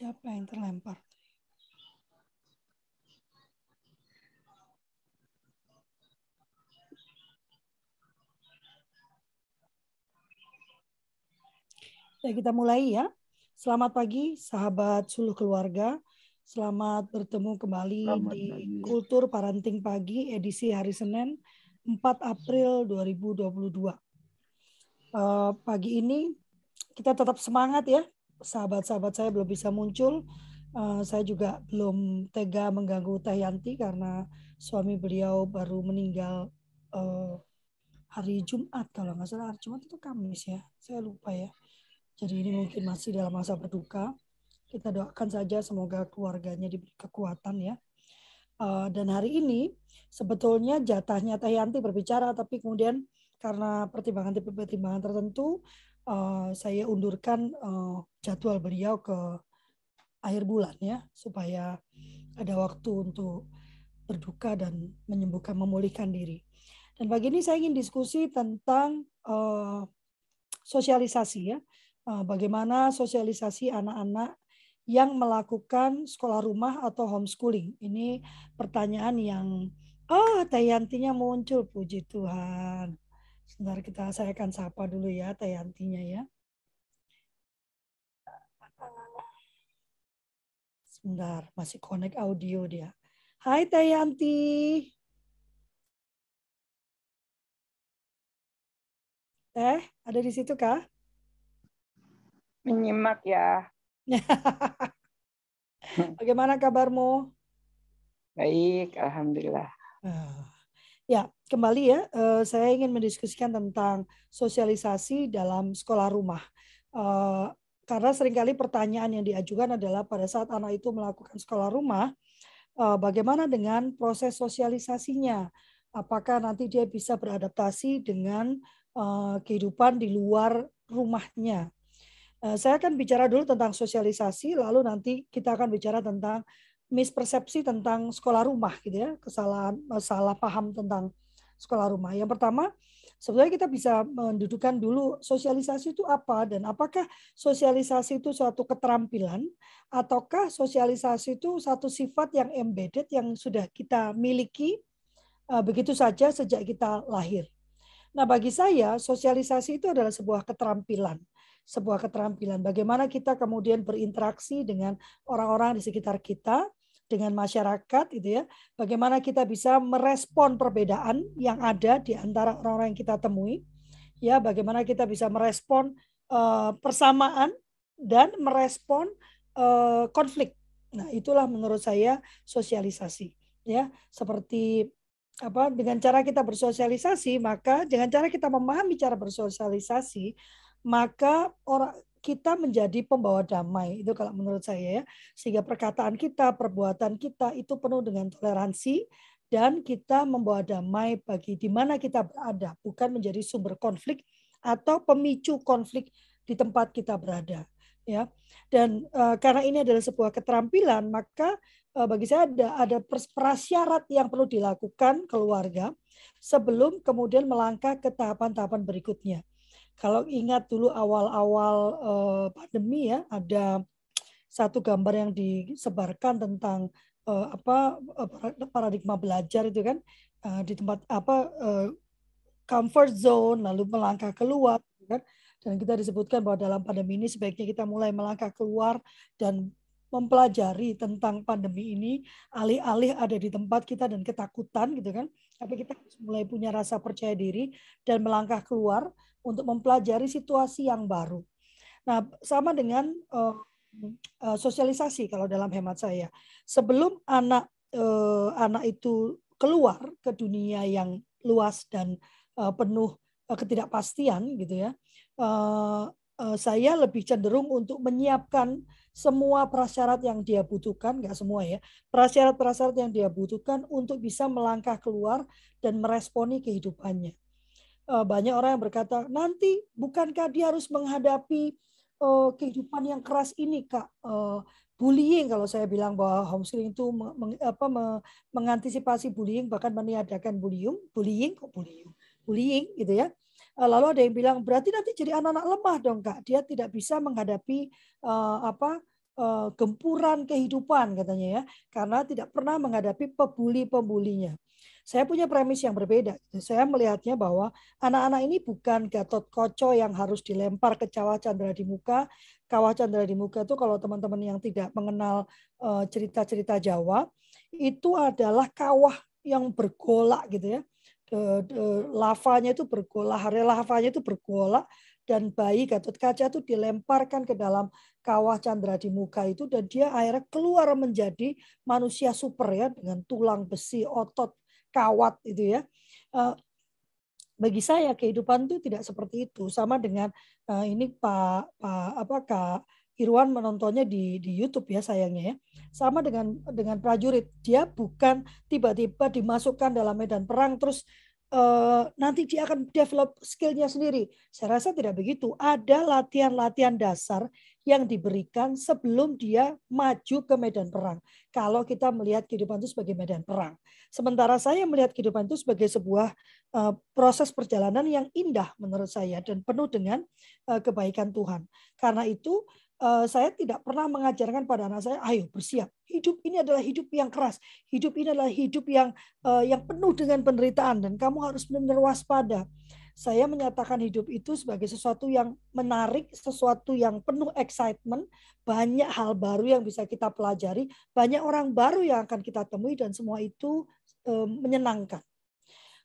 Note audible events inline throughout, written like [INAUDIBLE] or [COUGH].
Siapa yang terlempar? Ya, kita mulai ya. Selamat pagi, sahabat suluh keluarga. Selamat bertemu kembali Selamat di pagi. Kultur Parenting Pagi edisi hari Senin 4 April 2022. Uh, pagi ini kita tetap semangat ya. Sahabat-sahabat saya belum bisa muncul. Uh, saya juga belum tega mengganggu Teh Yanti karena suami beliau baru meninggal uh, hari Jumat kalau nggak salah hari Jumat itu Kamis ya. Saya lupa ya. Jadi ini mungkin masih dalam masa berduka. Kita doakan saja semoga keluarganya diberi kekuatan ya. Uh, dan hari ini sebetulnya jatahnya Teh Yanti berbicara, tapi kemudian karena pertimbangan-pertimbangan tertentu, uh, saya undurkan uh, jadwal beliau ke akhir bulan ya, supaya ada waktu untuk berduka dan menyembuhkan, memulihkan diri. Dan pagi ini saya ingin diskusi tentang uh, sosialisasi ya. Eh, bagaimana sosialisasi anak-anak yang melakukan sekolah rumah atau homeschooling. Ini pertanyaan yang oh Tayantinya muncul puji Tuhan. Sebentar kita saya akan sapa dulu ya Tayantinya ya. Sebentar, masih connect audio dia. Hai Tayanti. Teh, ada di situ kah? menyimak ya. [LAUGHS] Bagaimana kabarmu? Baik, alhamdulillah. Ah, ya, kembali ya, uh, saya ingin mendiskusikan tentang sosialisasi dalam sekolah rumah. Karena sering kali pertanyaan yang diajukan adalah pada saat anak itu melakukan sekolah rumah, uh, bagaimana dengan proses sosialisasinya? Apakah nanti dia bisa beradaptasi dengan uh, kehidupan di luar rumahnya? Eh, saya akan bicara dulu tentang sosialisasi, lalu nanti kita akan bicara tentang mispersepsi tentang sekolah rumah, gitu ya, kesalahan, salah paham tentang sekolah rumah. Yang pertama, sebenarnya kita bisa mendudukan dulu sosialisasi itu apa dan apakah sosialisasi itu suatu keterampilan ataukah sosialisasi itu satu sifat yang embedded yang sudah kita miliki eh, begitu saja sejak kita lahir. Nah, bagi saya sosialisasi itu adalah sebuah keterampilan sebuah keterampilan. Bagaimana kita kemudian berinteraksi dengan orang-orang di sekitar kita, dengan masyarakat gitu ya. Bagaimana kita bisa merespon perbedaan yang ada di antara orang-orang yang kita temui. Ya, bagaimana kita bisa merespon uh, persamaan dan merespon uh, konflik. Nah, itulah menurut saya sosialisasi ya. Seperti apa dengan cara kita bersosialisasi maka dengan cara kita memahami cara bersosialisasi maka orang kita menjadi pembawa damai itu kalau menurut saya ya. Sehingga perkataan kita perbuatan kita itu penuh dengan toleransi dan kita membawa damai bagi di mana kita berada bukan menjadi sumber konflik atau pemicu konflik di tempat kita berada ya. Dan uh, karena ini adalah sebuah keterampilan maka uh, bagi saya ada ada prasyarat yang perlu dilakukan keluarga sebelum kemudian melangkah ke tahapan-tahapan berikutnya kalau ingat dulu awal-awal uh, pandemi ya, ada satu gambar yang disebarkan tentang uh, apa paradigma belajar itu kan uh, di tempat apa uh, comfort zone lalu melangkah keluar gitu kan. Dan kita disebutkan bahwa dalam pandemi ini sebaiknya kita mulai melangkah keluar dan mempelajari tentang pandemi ini. Alih-alih ada di tempat kita dan ketakutan gitu kan. Tapi kita mulai punya rasa percaya diri dan melangkah keluar untuk mempelajari situasi yang baru. Nah, sama dengan uh, sosialisasi kalau dalam hemat saya. Sebelum anak uh, anak itu keluar ke dunia yang luas dan uh, penuh uh, ketidakpastian gitu ya. Uh, saya lebih cenderung untuk menyiapkan semua prasyarat yang dia butuhkan, nggak semua ya, prasyarat-prasyarat yang dia butuhkan untuk bisa melangkah keluar dan meresponi kehidupannya. Eh, banyak orang yang berkata, nanti bukankah dia harus menghadapi uh, kehidupan yang keras ini, Kak? Uh, bullying kalau saya bilang bahwa homeschooling itu meng, apa, mengantisipasi bullying bahkan meniadakan bullying, bullying kok bullying, bullying gitu ya. Lalu ada yang bilang berarti nanti jadi anak-anak lemah dong kak, dia tidak bisa menghadapi uh, apa uh, gempuran kehidupan katanya ya, karena tidak pernah menghadapi pebuli-pembulinya. Saya punya premis yang berbeda. Saya melihatnya bahwa anak-anak ini bukan Gatot Koco yang harus dilempar ke Cawah Chandra di muka. Kawah Chandra di muka itu kalau teman-teman yang tidak mengenal eh, cerita-cerita Jawa, itu adalah kawah yang bergolak gitu ya. Lavanya itu bergolak, hari lavanya itu bergolak dan bayi Gatot Kaca itu dilemparkan ke dalam kawah Chandra di muka itu dan dia akhirnya keluar menjadi manusia super ya dengan tulang besi, otot, kawat itu ya. Uh, bagi saya kehidupan itu tidak seperti itu. Sama dengan uh, ini Pak Pak apa Kak Irwan menontonnya di di YouTube ya sayangnya ya. Sama dengan dengan prajurit. Dia bukan tiba-tiba dimasukkan dalam medan perang terus uh, nanti dia akan develop skillnya sendiri. Saya rasa tidak begitu. Ada latihan-latihan dasar yang diberikan sebelum dia maju ke medan perang. Kalau kita melihat kehidupan itu sebagai medan perang. Sementara saya melihat kehidupan itu sebagai sebuah uh, proses perjalanan yang indah menurut saya dan penuh dengan uh, kebaikan Tuhan. Karena itu uh, saya tidak pernah mengajarkan pada anak saya, ayo bersiap. Hidup ini adalah hidup yang keras. Hidup ini adalah hidup yang yang penuh dengan penderitaan dan kamu harus benar-benar waspada saya menyatakan hidup itu sebagai sesuatu yang menarik, sesuatu yang penuh excitement, banyak hal baru yang bisa kita pelajari, banyak orang baru yang akan kita temui dan semua itu e, menyenangkan.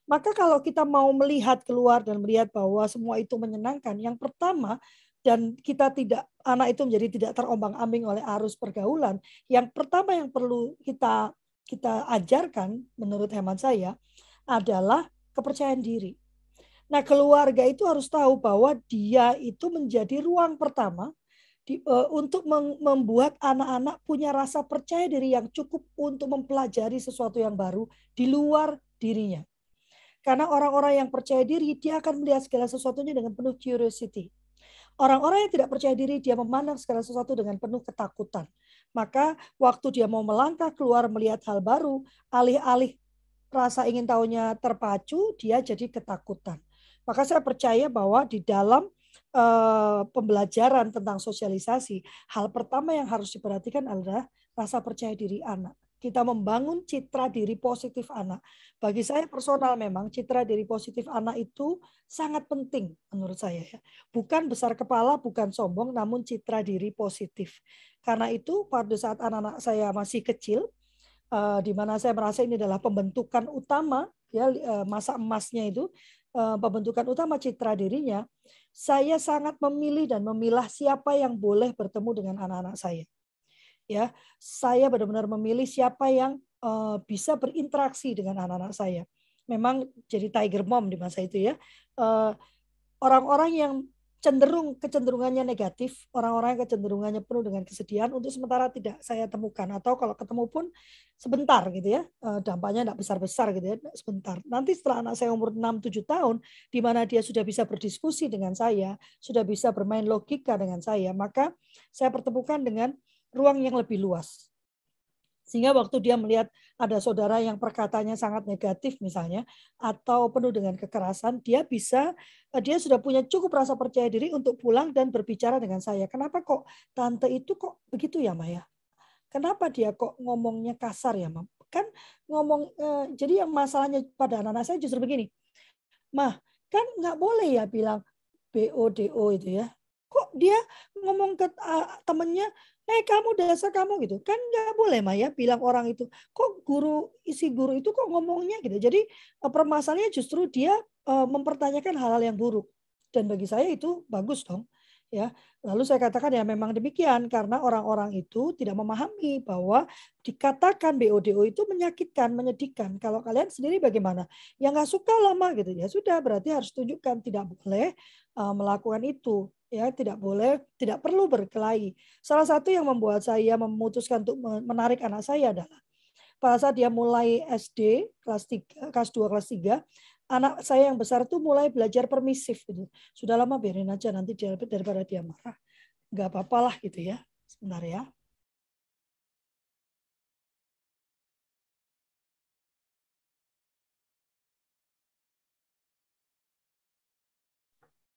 Maka kalau kita mau melihat keluar dan melihat bahwa semua itu menyenangkan, yang pertama dan kita tidak anak itu menjadi tidak terombang-ambing oleh arus pergaulan, yang pertama yang perlu kita kita ajarkan menurut hemat saya adalah kepercayaan diri Nah, keluarga itu harus tahu bahwa dia itu menjadi ruang pertama di, uh, untuk membuat anak-anak punya rasa percaya diri yang cukup untuk mempelajari sesuatu yang baru di luar dirinya. Karena orang-orang yang percaya diri, dia akan melihat segala sesuatunya dengan penuh curiosity. Orang-orang yang tidak percaya diri, dia memandang segala sesuatu dengan penuh ketakutan. Maka waktu dia mau melangkah keluar melihat hal baru, alih-alih rasa ingin tahunya terpacu, dia jadi ketakutan. Maka saya percaya bahwa di dalam uh, pembelajaran tentang sosialisasi, hal pertama yang harus diperhatikan adalah rasa percaya diri anak. Kita membangun citra diri positif anak. Bagi saya personal memang citra diri positif anak itu sangat penting menurut saya ya. Bukan besar kepala, bukan sombong, namun citra diri positif. Karena itu pada saat anak-anak saya masih kecil, uh, di mana saya merasa ini adalah pembentukan utama ya uh, masa emasnya itu Eh, pembentukan utama citra dirinya, saya sangat memilih dan memilah siapa yang boleh bertemu dengan anak-anak saya. Ya, saya benar-benar memilih siapa yang uh, bisa berinteraksi dengan anak-anak saya. Memang jadi tiger mom di masa itu ya. Uh, orang-orang yang cenderung kecenderungannya negatif, orang-orang yang kecenderungannya penuh dengan kesedihan untuk sementara tidak saya temukan atau kalau ketemu pun sebentar gitu ya, eh, dampaknya tidak besar-besar gitu ya, sebentar. Nanti setelah anak saya umur 6-7 tahun, di mana dia sudah bisa berdiskusi dengan saya, sudah bisa bermain logika dengan saya, maka saya pertemukan dengan ruang yang lebih luas. Sehingga waktu dia melihat ada saudara yang perkataannya sangat negatif misalnya atau penuh dengan kekerasan, dia bisa eh, dia sudah punya cukup rasa percaya diri untuk pulang dan berbicara dengan saya. Kenapa kok tante itu kok begitu ya Maya? Kenapa dia kok ngomongnya kasar ya, Mam? Kan ngomong eh, jadi yang masalahnya pada anak-anak saya justru begini. Mah, kan nggak boleh ya bilang BODO itu ya. Kok dia ngomong ke uh, temennya eh kamu dasar kamu gitu. Kan nggak boleh Maya bilang orang itu. Kok guru isi guru itu kok ngomongnya gitu. Jadi eh, permasalahannya justru dia uh, mempertanyakan hal-hal yang buruk. Dan bagi saya itu bagus dong ya. Lalu saya katakan ya memang demikian. Karena orang-orang itu tidak memahami bahwa dikatakan BODO itu menyakitkan menyedihkan. Kalau kalian sendiri bagaimana? Yang nggak suka lama gitu. Ya sudah berarti harus tunjukkan tidak boleh uh, melakukan itu ya tidak boleh tidak perlu berkelahi. Salah satu yang membuat saya memutuskan untuk menarik anak saya adalah pada saat dia mulai SD kelas 3 kelas 2 kelas 3 anak saya yang besar tuh mulai belajar permisif gitu. Sudah lama biarin aja nanti dia daripada dia marah nggak apa-apa lah gitu ya sebentar ya.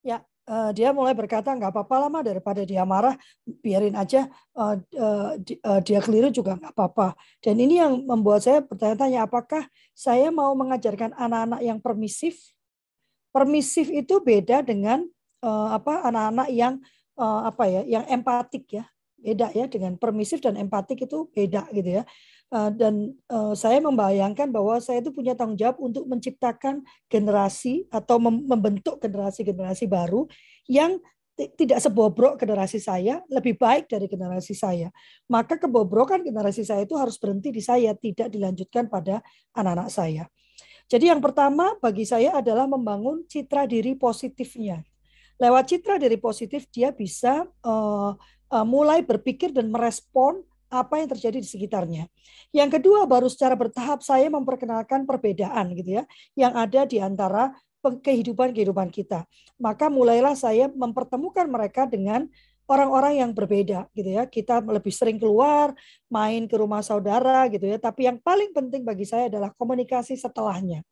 Ya, uh, dia mulai berkata nggak apa-apa lama daripada dia marah biarin aja. Di, uh, dia keliru juga nggak apa-apa. Dan ini yang membuat saya bertanya-tanya apakah saya mau mengajarkan anak-anak yang permisif? Permisif itu beda dengan apa anak-anak yang apa ya yang empatik ya. Beda ya dengan permisif dan empatik itu beda gitu ya dan uh, saya membayangkan bahwa saya itu punya tanggung jawab untuk menciptakan generasi atau membentuk generasi-generasi baru yang tidak sebobrok generasi saya, lebih baik dari generasi saya. Maka kebobrokan generasi saya itu harus berhenti di saya, tidak dilanjutkan pada anak-anak saya. Jadi yang pertama bagi saya adalah membangun citra diri positifnya. Lewat citra diri positif dia bisa uh, uh, mulai berpikir dan merespon apa yang terjadi di sekitarnya. Yang kedua baru secara bertahap saya memperkenalkan perbedaan gitu ya yang ada di antara kehidupan-kehidupan kita. Maka mulailah saya mempertemukan mereka dengan orang-orang yang berbeda gitu ya. Kita lebih sering keluar, main ke rumah saudara gitu ya, tapi yang paling penting bagi saya adalah komunikasi setelahnya.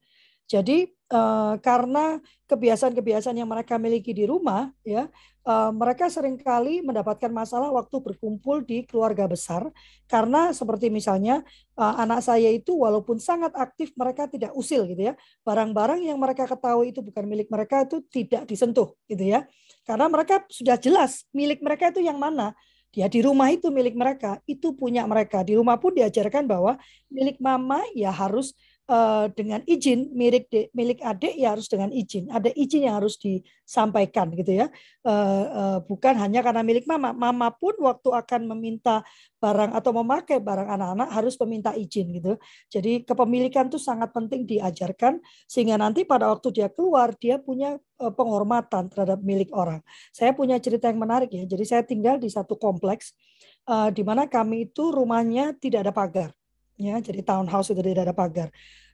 Jadi eh, karena kebiasaan-kebiasaan yang mereka miliki di rumah, ya eh, mereka sering kali mendapatkan masalah waktu berkumpul di keluarga besar. Karena seperti misalnya eh, anak saya itu walaupun sangat aktif, mereka tidak usil gitu ya. Barang-barang yang mereka ketahui itu bukan milik mereka itu tidak disentuh gitu ya. Karena mereka sudah jelas milik mereka itu yang mana. Ya di rumah itu milik mereka, itu punya mereka. Di rumah pun diajarkan bahwa milik mama ya harus uh, dengan izin milik de, milik adik ya harus dengan izin. Ada izin yang harus disampaikan gitu ya. Uh, uh, bukan hanya karena milik mama. Mama pun waktu akan meminta barang atau memakai barang anak-anak harus meminta izin gitu. Jadi kepemilikan itu sangat penting diajarkan sehingga nanti pada waktu dia keluar dia punya penghormatan terhadap milik orang. Saya punya cerita yang menarik ya. Jadi saya tinggal di satu kompleks uh, di mana kami itu rumahnya tidak ada pagar ya jadi townhouse itu tidak ada pagar.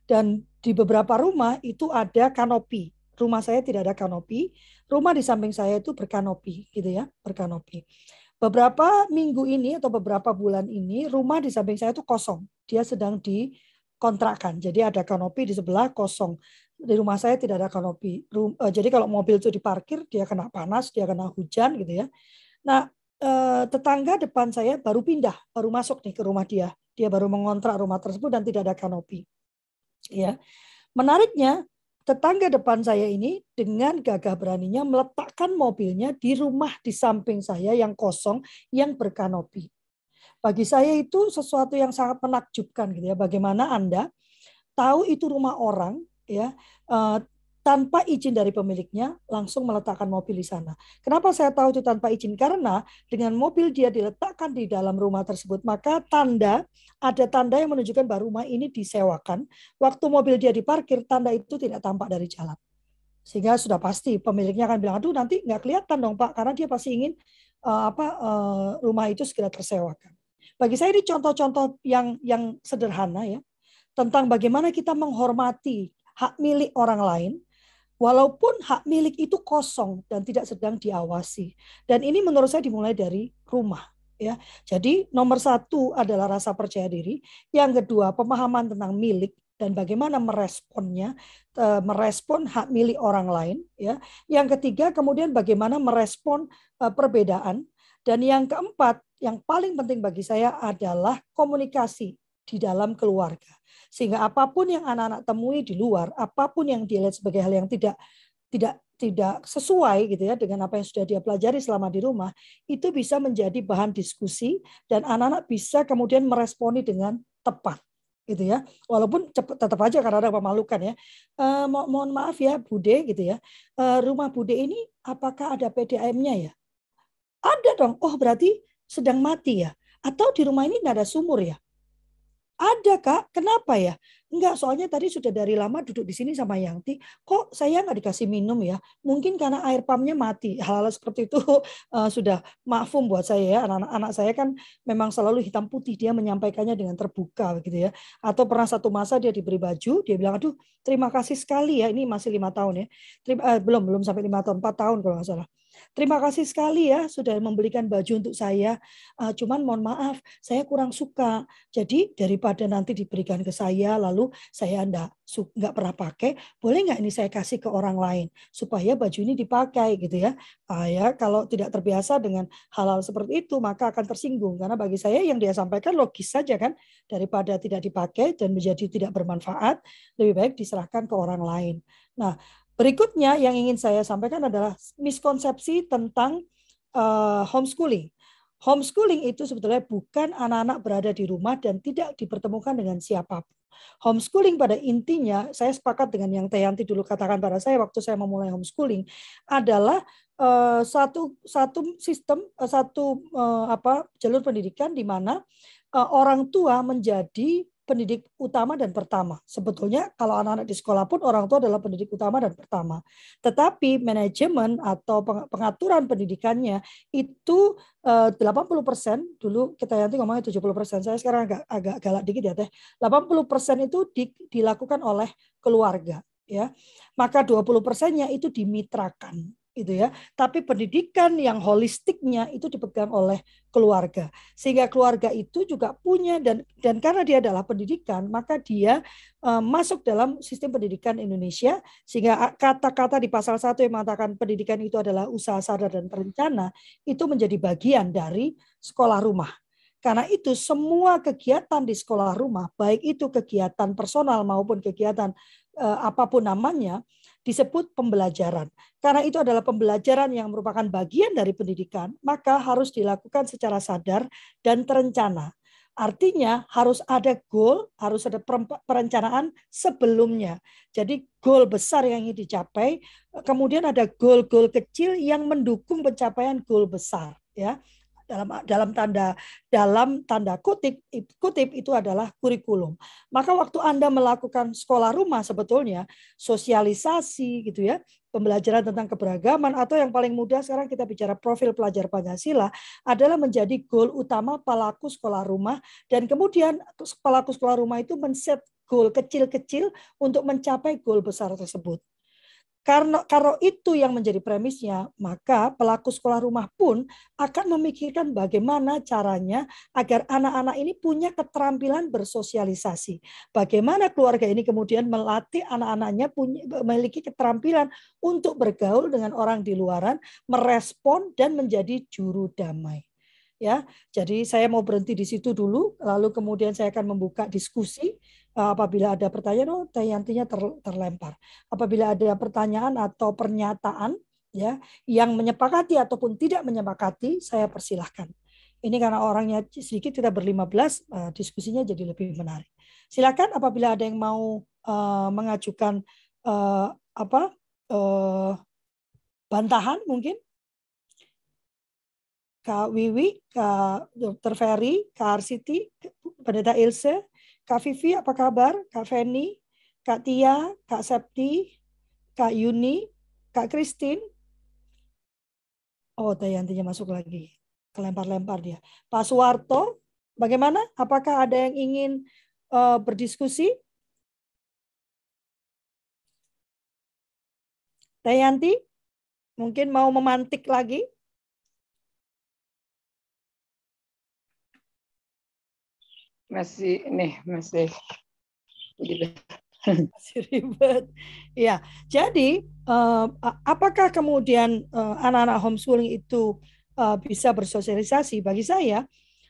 Dan di beberapa rumah itu ada kanopi. Rumah saya tidak ada kanopi. Rumah di samping saya itu berkanopi gitu ya berkanopi. Beberapa minggu ini atau beberapa bulan ini rumah di samping saya itu kosong. Dia sedang dikontrakkan. Jadi ada kanopi di sebelah kosong. Di rumah saya tidak ada kanopi. Eh, jadi kalau mobil itu diparkir dia kena panas dia kena hujan gitu ya. Nah eh, tetangga depan saya baru pindah baru masuk nih ke rumah dia dia baru mengontrak rumah tersebut dan tidak ada kanopi. Ya. Menariknya, tetangga depan saya ini dengan gagah beraninya meletakkan mobilnya di rumah di samping saya yang kosong yang berkanopi. Bagi saya itu sesuatu yang sangat menakjubkan gitu ya. Bagaimana Anda tahu itu rumah orang ya eh, tanpa izin dari pemiliknya langsung meletakkan mobil di sana. Kenapa saya tahu itu tanpa izin? Karena dengan mobil dia diletakkan di dalam rumah tersebut, maka tanda ada tanda yang menunjukkan bahwa rumah ini disewakan. Waktu mobil dia diparkir, tanda itu tidak tampak dari jalan. Sehingga sudah pasti pemiliknya akan bilang, aduh nanti nggak kelihatan dong Pak, karena dia pasti ingin uh, apa uh, rumah itu segera tersewakan. Bagi saya ini contoh-contoh yang yang sederhana ya tentang bagaimana kita menghormati hak milik orang lain walaupun hak milik itu kosong dan tidak sedang diawasi. Dan ini menurut saya dimulai dari rumah. Ya, jadi nomor satu adalah rasa percaya diri. Yang kedua pemahaman tentang milik dan bagaimana meresponnya, eh, merespon hak milik orang lain. Ya, yang ketiga kemudian bagaimana merespon eh, perbedaan. Dan yang keempat, yang paling penting bagi saya adalah komunikasi di dalam keluarga. Sehingga apa pun yang anak-anak temui di luar, apa pun yang dilihat sebagai hal yang tidak tidak tidak sesuai gitu ya dengan apa yang sudah dia pelajari selama di rumah, itu bisa menjadi bahan diskusi dan anak-anak bisa kemudian meresponi dengan tepat gitu ya. Walaupun cepet, tetap aja karena ada pemalukan ya. E, mo mohon maaf ya Bude gitu ya. E, rumah Bude ini apakah ada PDAM-nya ya? Ada dong. Oh berarti sedang mati ya? Atau di rumah ini nggak ada sumur ya ada kak, kenapa ya? Enggak, soalnya tadi sudah dari lama duduk di sini sama Yanti. Kok saya nggak dikasih minum ya? Mungkin karena air pumpnya mati. Hal-hal seperti itu uh, [LAUGHS] sudah mafum buat saya ya. Anak-anak saya kan memang selalu hitam putih. Dia menyampaikannya dengan terbuka gitu ya. Atau pernah satu masa dia diberi baju, dia bilang, aduh terima kasih sekali ya. Ini masih lima tahun ya. Terima, uh, belum belum sampai lima tahun, empat tahun kalau nggak salah. Terima kasih sekali ya sudah membelikan baju untuk saya. Uh, cuman mohon maaf, saya kurang suka. Jadi daripada nanti diberikan ke saya, lalu saya enggak nggak pernah pakai, boleh nggak ini saya kasih ke orang lain supaya baju ini dipakai gitu ya. Uh, ya kalau tidak terbiasa dengan hal-hal seperti itu maka akan tersinggung karena bagi saya yang dia sampaikan logis saja kan daripada tidak dipakai dan menjadi tidak bermanfaat, lebih baik diserahkan ke orang lain. Nah, Berikutnya yang ingin saya sampaikan adalah miskonsepsi tentang uh, homeschooling. Homeschooling itu sebetulnya bukan anak-anak berada di rumah dan tidak dipertemukan dengan siapa pun. Homeschooling pada intinya, saya sepakat dengan yang Tayanti dulu katakan pada saya waktu saya memulai homeschooling, adalah uh, satu satu sistem uh, satu uh, apa jalur pendidikan di mana uh, orang tua menjadi pendidik utama dan pertama. Sebetulnya kalau anak-anak di sekolah pun orang tua adalah pendidik utama dan pertama. Tetapi manajemen atau pengaturan pendidikannya itu 80% eh, dulu kita nanti ngomongnya 70%. Saya sekarang agak agak galak dikit ya Teh. 80% itu di, dilakukan oleh keluarga ya. Maka 20 persennya itu dimitrakan itu ya. Tapi pendidikan yang holistiknya itu dipegang oleh keluarga. Sehingga keluarga itu juga punya dan dan karena dia adalah pendidikan, maka dia uh, masuk dalam sistem pendidikan Indonesia sehingga kata-kata di pasal 1 yang mengatakan pendidikan itu adalah usaha sadar dan terencana itu menjadi bagian dari sekolah rumah. Karena itu semua kegiatan di sekolah rumah, baik itu kegiatan personal maupun kegiatan uh, apa pun namanya, disebut pembelajaran. Karena itu adalah pembelajaran yang merupakan bagian dari pendidikan, maka harus dilakukan secara sadar dan terencana. Artinya harus ada goal, harus ada perencanaan sebelumnya. Jadi goal besar yang ingin dicapai, kemudian ada goal-goal kecil yang mendukung pencapaian goal besar. Ya, dalam dalam tanda dalam tanda kutip kutip itu adalah kurikulum. Maka waktu Anda melakukan sekolah rumah sebetulnya sosialisasi gitu ya, pembelajaran tentang keberagaman atau yang paling mudah sekarang kita bicara profil pelajar Pancasila adalah menjadi goal utama pelaku sekolah rumah dan kemudian pelaku sekolah rumah itu men-set goal kecil-kecil untuk mencapai goal besar tersebut. Karena kalau itu yang menjadi premisnya, maka pelaku sekolah rumah pun akan memikirkan bagaimana caranya agar anak-anak ini punya keterampilan bersosialisasi. Bagaimana keluarga ini kemudian melatih anak-anaknya punya memiliki keterampilan untuk bergaul dengan orang di luaran, merespon dan menjadi juru damai ya. Jadi saya mau berhenti di situ dulu, lalu kemudian saya akan membuka diskusi Eh, apabila ada pertanyaan, oh Tayantinya ter, terlempar. Apabila ada pertanyaan atau pernyataan ya yang menyepakati ataupun tidak menyepakati, saya persilahkan. Ini karena orangnya sedikit kita berlima belas, uh, diskusinya jadi lebih menarik. Silakan apabila ada yang mau uh, mengajukan apa bantahan mungkin Kak Wiwi, Kak Dr. Ferry, Kak Arsiti, Pendeta Ilse, Kak Vivi apa kabar? Kak Feni, Kak Tia, Kak Septi, Kak Yuni, Kak Christine. Oh, Dayantinya masuk lagi. Kelempar-lempar dia. Pak Suwarto, bagaimana? Apakah ada yang ingin uh, berdiskusi? Dayanti, mungkin mau memantik lagi? Masih nih masih [LAUGHS] masih ribet. Ya, jadi uh, apakah kemudian uh, anak-anak homeschooling itu uh, bisa bersosialisasi? Bagi saya,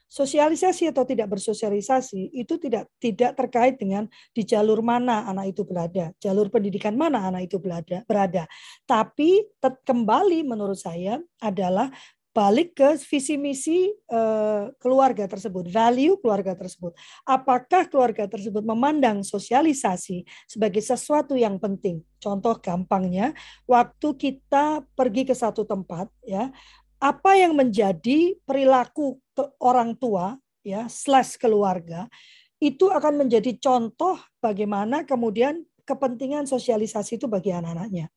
sosialisasi atau tidak bersosialisasi itu tidak tidak terkait dengan di jalur mana anak itu berada, jalur pendidikan mana anak itu berada. berada. Tapi kembali menurut saya adalah balik ke visi misi uh, keluarga tersebut, value keluarga tersebut. Apakah keluarga tersebut memandang sosialisasi sebagai sesuatu yang penting? Contoh gampangnya, waktu kita pergi ke satu tempat, ya, apa yang menjadi perilaku ke orang tua, ya, slash keluarga, itu akan menjadi contoh bagaimana kemudian kepentingan sosialisasi itu bagi anak-anaknya.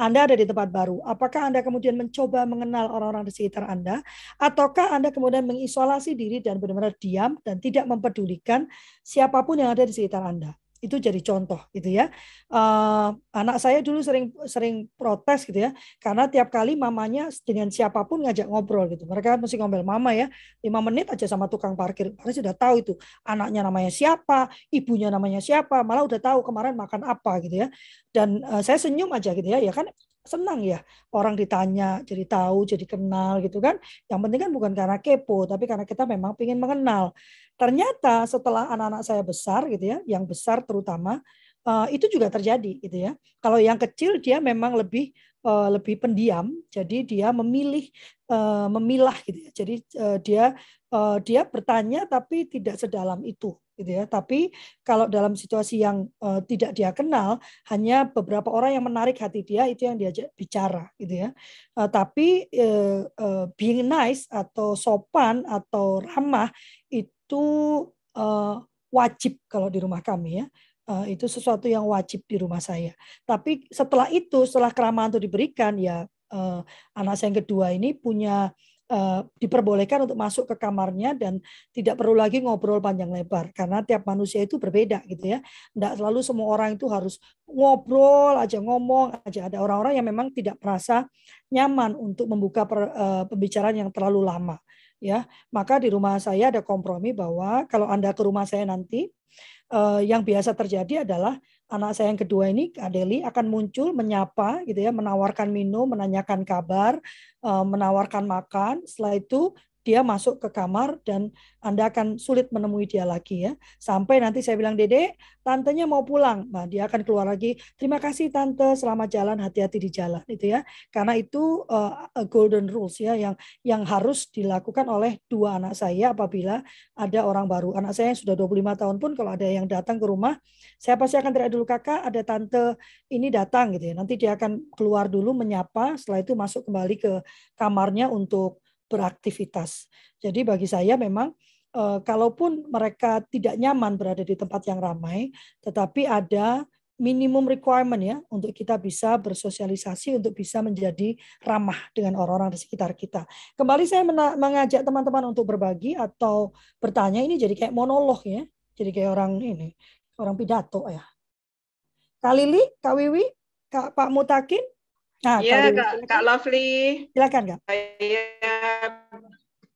Anda ada di tempat baru, apakah Anda kemudian mencoba mengenal orang-orang di sekitar Anda, ataukah Anda kemudian mengisolasi diri dan benar-benar diam dan tidak mempedulikan siapa pun yang ada di sekitar Anda? Itu jadi contoh gitu ya. Uh, anak saya dulu sering sering protes gitu ya, karena tiap kali mamanya dengan siapa pun ngajak ngobrol gitu. Mereka mesti ngomel mama ya, lima menit aja sama tukang parkir. Karena sudah tahu itu anaknya namanya siapa, ibunya namanya siapa, malah udah tahu kemarin makan apa gitu ya. Dan uh, saya senyum aja gitu ya, ya kan senang ya orang ditanya jadi tahu jadi kenal gitu kan yang penting kan bukan karena kepo tapi karena kita memang ingin mengenal ternyata setelah anak-anak saya besar gitu ya yang besar terutama uh, itu juga terjadi gitu ya kalau yang kecil dia memang lebih uh, lebih pendiam jadi dia memilih uh, memilah gitu ya jadi dia dia bertanya tapi tidak sedalam itu gitu ya. Tapi kalau dalam situasi yang tidak dia kenal, hanya beberapa orang yang menarik hati dia itu yang diajak bicara gitu ya. Tapi being nice atau sopan atau ramah itu uh, wajib kalau di rumah kami ya. Uh, itu sesuatu yang wajib di rumah saya. Tapi setelah itu, setelah keramahan itu diberikan, ya uh, anak saya yang kedua ini punya uh, diperbolehkan untuk masuk ke kamarnya dan tidak perlu lagi ngobrol panjang lebar karena tiap manusia itu berbeda gitu ya. Tidak selalu semua orang itu harus ngobrol aja ngomong aja. Ada orang-orang yang memang tidak merasa nyaman untuk membuka per, uh, pembicaraan yang terlalu lama ya. Maka di rumah saya ada kompromi bahwa kalau Anda ke rumah saya nanti uh, yang biasa terjadi adalah anak saya yang kedua ini Adeli akan muncul menyapa gitu ya menawarkan minum menanyakan kabar uh, menawarkan makan setelah itu dia masuk ke kamar dan Anda akan sulit menemui dia lagi ya. Sampai nanti saya bilang, Dede, tantenya mau pulang. Nah, dia akan keluar lagi, terima kasih tante, selamat jalan, hati-hati di jalan. Itu ya. Karena itu uh, golden rules ya, yang yang harus dilakukan oleh dua anak saya apabila ada orang baru. Anak saya yang sudah 25 tahun pun kalau ada yang datang ke rumah, saya pasti akan teriak dulu, kakak, ada tante ini datang gitu ya. Nanti dia akan keluar dulu menyapa, setelah itu masuk kembali ke kamarnya untuk beraktivitas. Jadi bagi saya memang eh, kalaupun mereka tidak nyaman berada di tempat yang ramai, tetapi ada minimum requirement ya untuk kita bisa bersosialisasi untuk bisa menjadi ramah dengan orang-orang di sekitar kita. Kembali saya mengajak teman-teman untuk berbagi atau bertanya ini jadi kayak monolog ya. Jadi kayak orang ini, orang pidato ya. Kak Lili, Kak Wiwi, Kak Pak Mutakin, Nah, Iya, Kak, Kak Lovely. Silakan, Kak. Iya,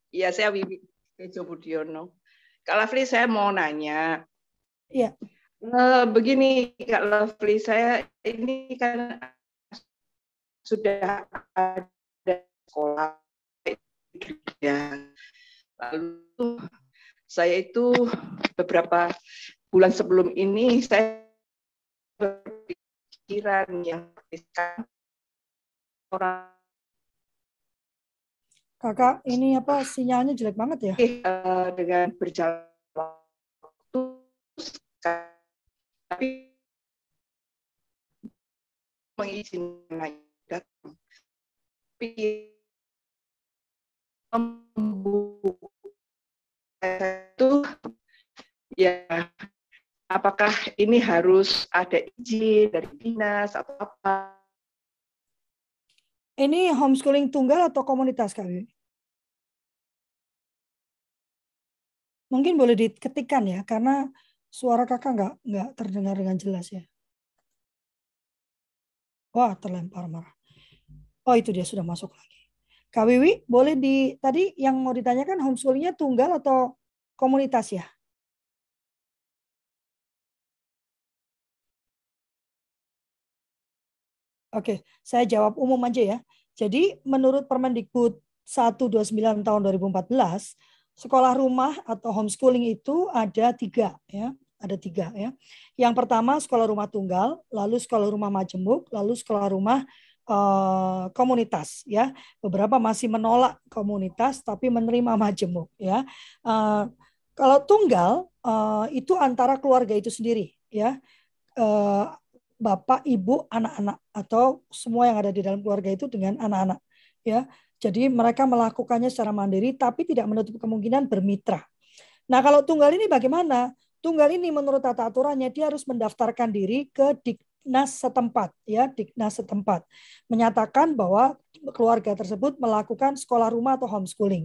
ya, saya Wiwi Tejo Budiono. Kak Lovely, saya mau nanya. Iya. Uh, begini, Kak Lovely, saya ini kan sudah ada sekolah ya. Lalu saya itu beberapa bulan sebelum ini saya berpikiran yang orang Kakak, ini apa sinyalnya jelek banget ya? Uh, dengan berjalan waktu, tapi mengizinkan datang. Tapi itu ya apakah ini harus ada izin dari dinas atau apa ini homeschooling tunggal atau komunitas Kak Mungkin boleh diketikkan ya, karena suara kakak nggak nggak terdengar dengan jelas ya. Wah, terlempar marah. Oh, itu dia sudah masuk lagi. Kak Wiwi, boleh di tadi yang mau ditanyakan homeschoolingnya tunggal atau komunitas ya? Oke, saya jawab umum aja ya. Jadi menurut Permendikbud 129 tahun 2014, sekolah rumah atau homeschooling itu ada tiga ya, ada tiga ya. Yang pertama sekolah rumah tunggal, lalu sekolah rumah majemuk, lalu sekolah rumah uh, komunitas ya. Beberapa masih menolak komunitas tapi menerima majemuk ya. Uh, kalau tunggal uh, itu antara keluarga itu sendiri ya. Uh, bapak, ibu, anak-anak atau semua yang ada di dalam keluarga itu dengan anak-anak ya. Jadi mereka melakukannya secara mandiri tapi tidak menutup kemungkinan bermitra. Nah, kalau tunggal ini bagaimana? Tunggal ini menurut tata aturannya dia harus mendaftarkan diri ke Diknas setempat ya, Diknas setempat menyatakan bahwa keluarga tersebut melakukan sekolah rumah atau homeschooling.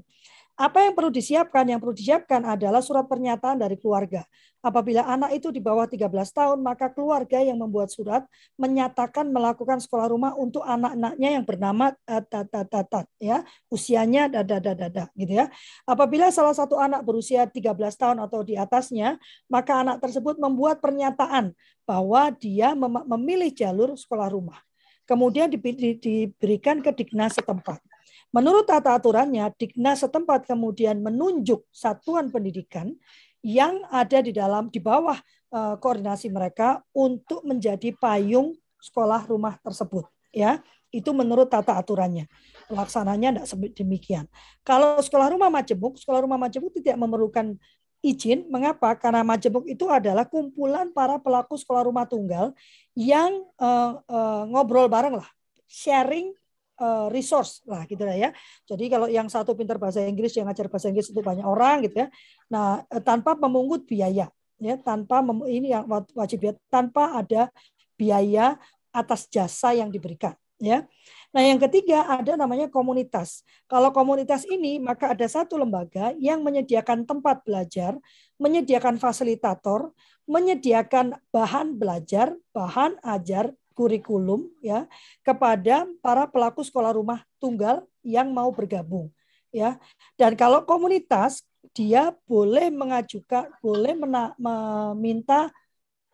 Apa yang perlu disiapkan? Yang perlu disiapkan adalah surat pernyataan dari keluarga. Apabila anak itu di bawah 13 tahun, maka keluarga yang membuat surat menyatakan melakukan sekolah rumah untuk anak-anaknya yang bernama tatatat ya, usianya dada dada dada gitu ya. Apabila salah satu anak berusia 13 tahun atau di atasnya, maka anak tersebut membuat pernyataan bahwa dia memilih jalur sekolah rumah. Kemudian diberikan ke Dignas setempat. Menurut tata aturannya, Dignas setempat kemudian menunjuk satuan pendidikan yang ada di dalam di bawah uh, koordinasi mereka untuk menjadi payung sekolah rumah tersebut ya. Itu menurut tata aturannya. Pelaksananya tidak demikian. Kalau sekolah rumah majemuk sekolah rumah majemuk tidak memerlukan izin. Mengapa? Karena majemuk itu adalah kumpulan para pelaku sekolah rumah tunggal yang uh, uh, ngobrol bareng lah sharing uh, resource lah gitu lah ya. Jadi kalau yang satu pintar bahasa Inggris yang ngajar bahasa Inggris itu banyak orang gitu ya. Nah, eh, tanpa memungut biaya ya, tanpa mem, ini yang wajib ya, tanpa ada biaya atas jasa yang diberikan ya. Nah, yang ketiga ada namanya komunitas. Kalau komunitas ini maka ada satu lembaga yang menyediakan tempat belajar, menyediakan fasilitator, menyediakan bahan belajar, bahan ajar kurikulum ya kepada para pelaku sekolah rumah tunggal yang mau bergabung ya. Dan kalau komunitas dia boleh mengajukan boleh mena, meminta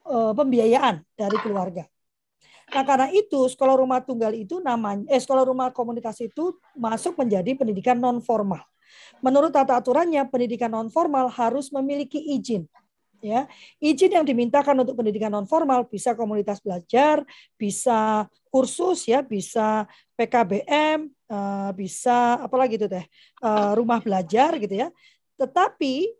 uh, pembiayaan dari keluarga. Nah, karena itu sekolah rumah tunggal itu namanya eh sekolah rumah komunitas itu masuk menjadi pendidikan non formal. Menurut tata aturannya pendidikan non formal harus memiliki izin ya. Izin yang dimintakan untuk pendidikan non formal bisa komunitas belajar bisa kursus ya bisa PKBM eh, bisa apalagi itu teh eh, rumah belajar gitu ya. Tetapi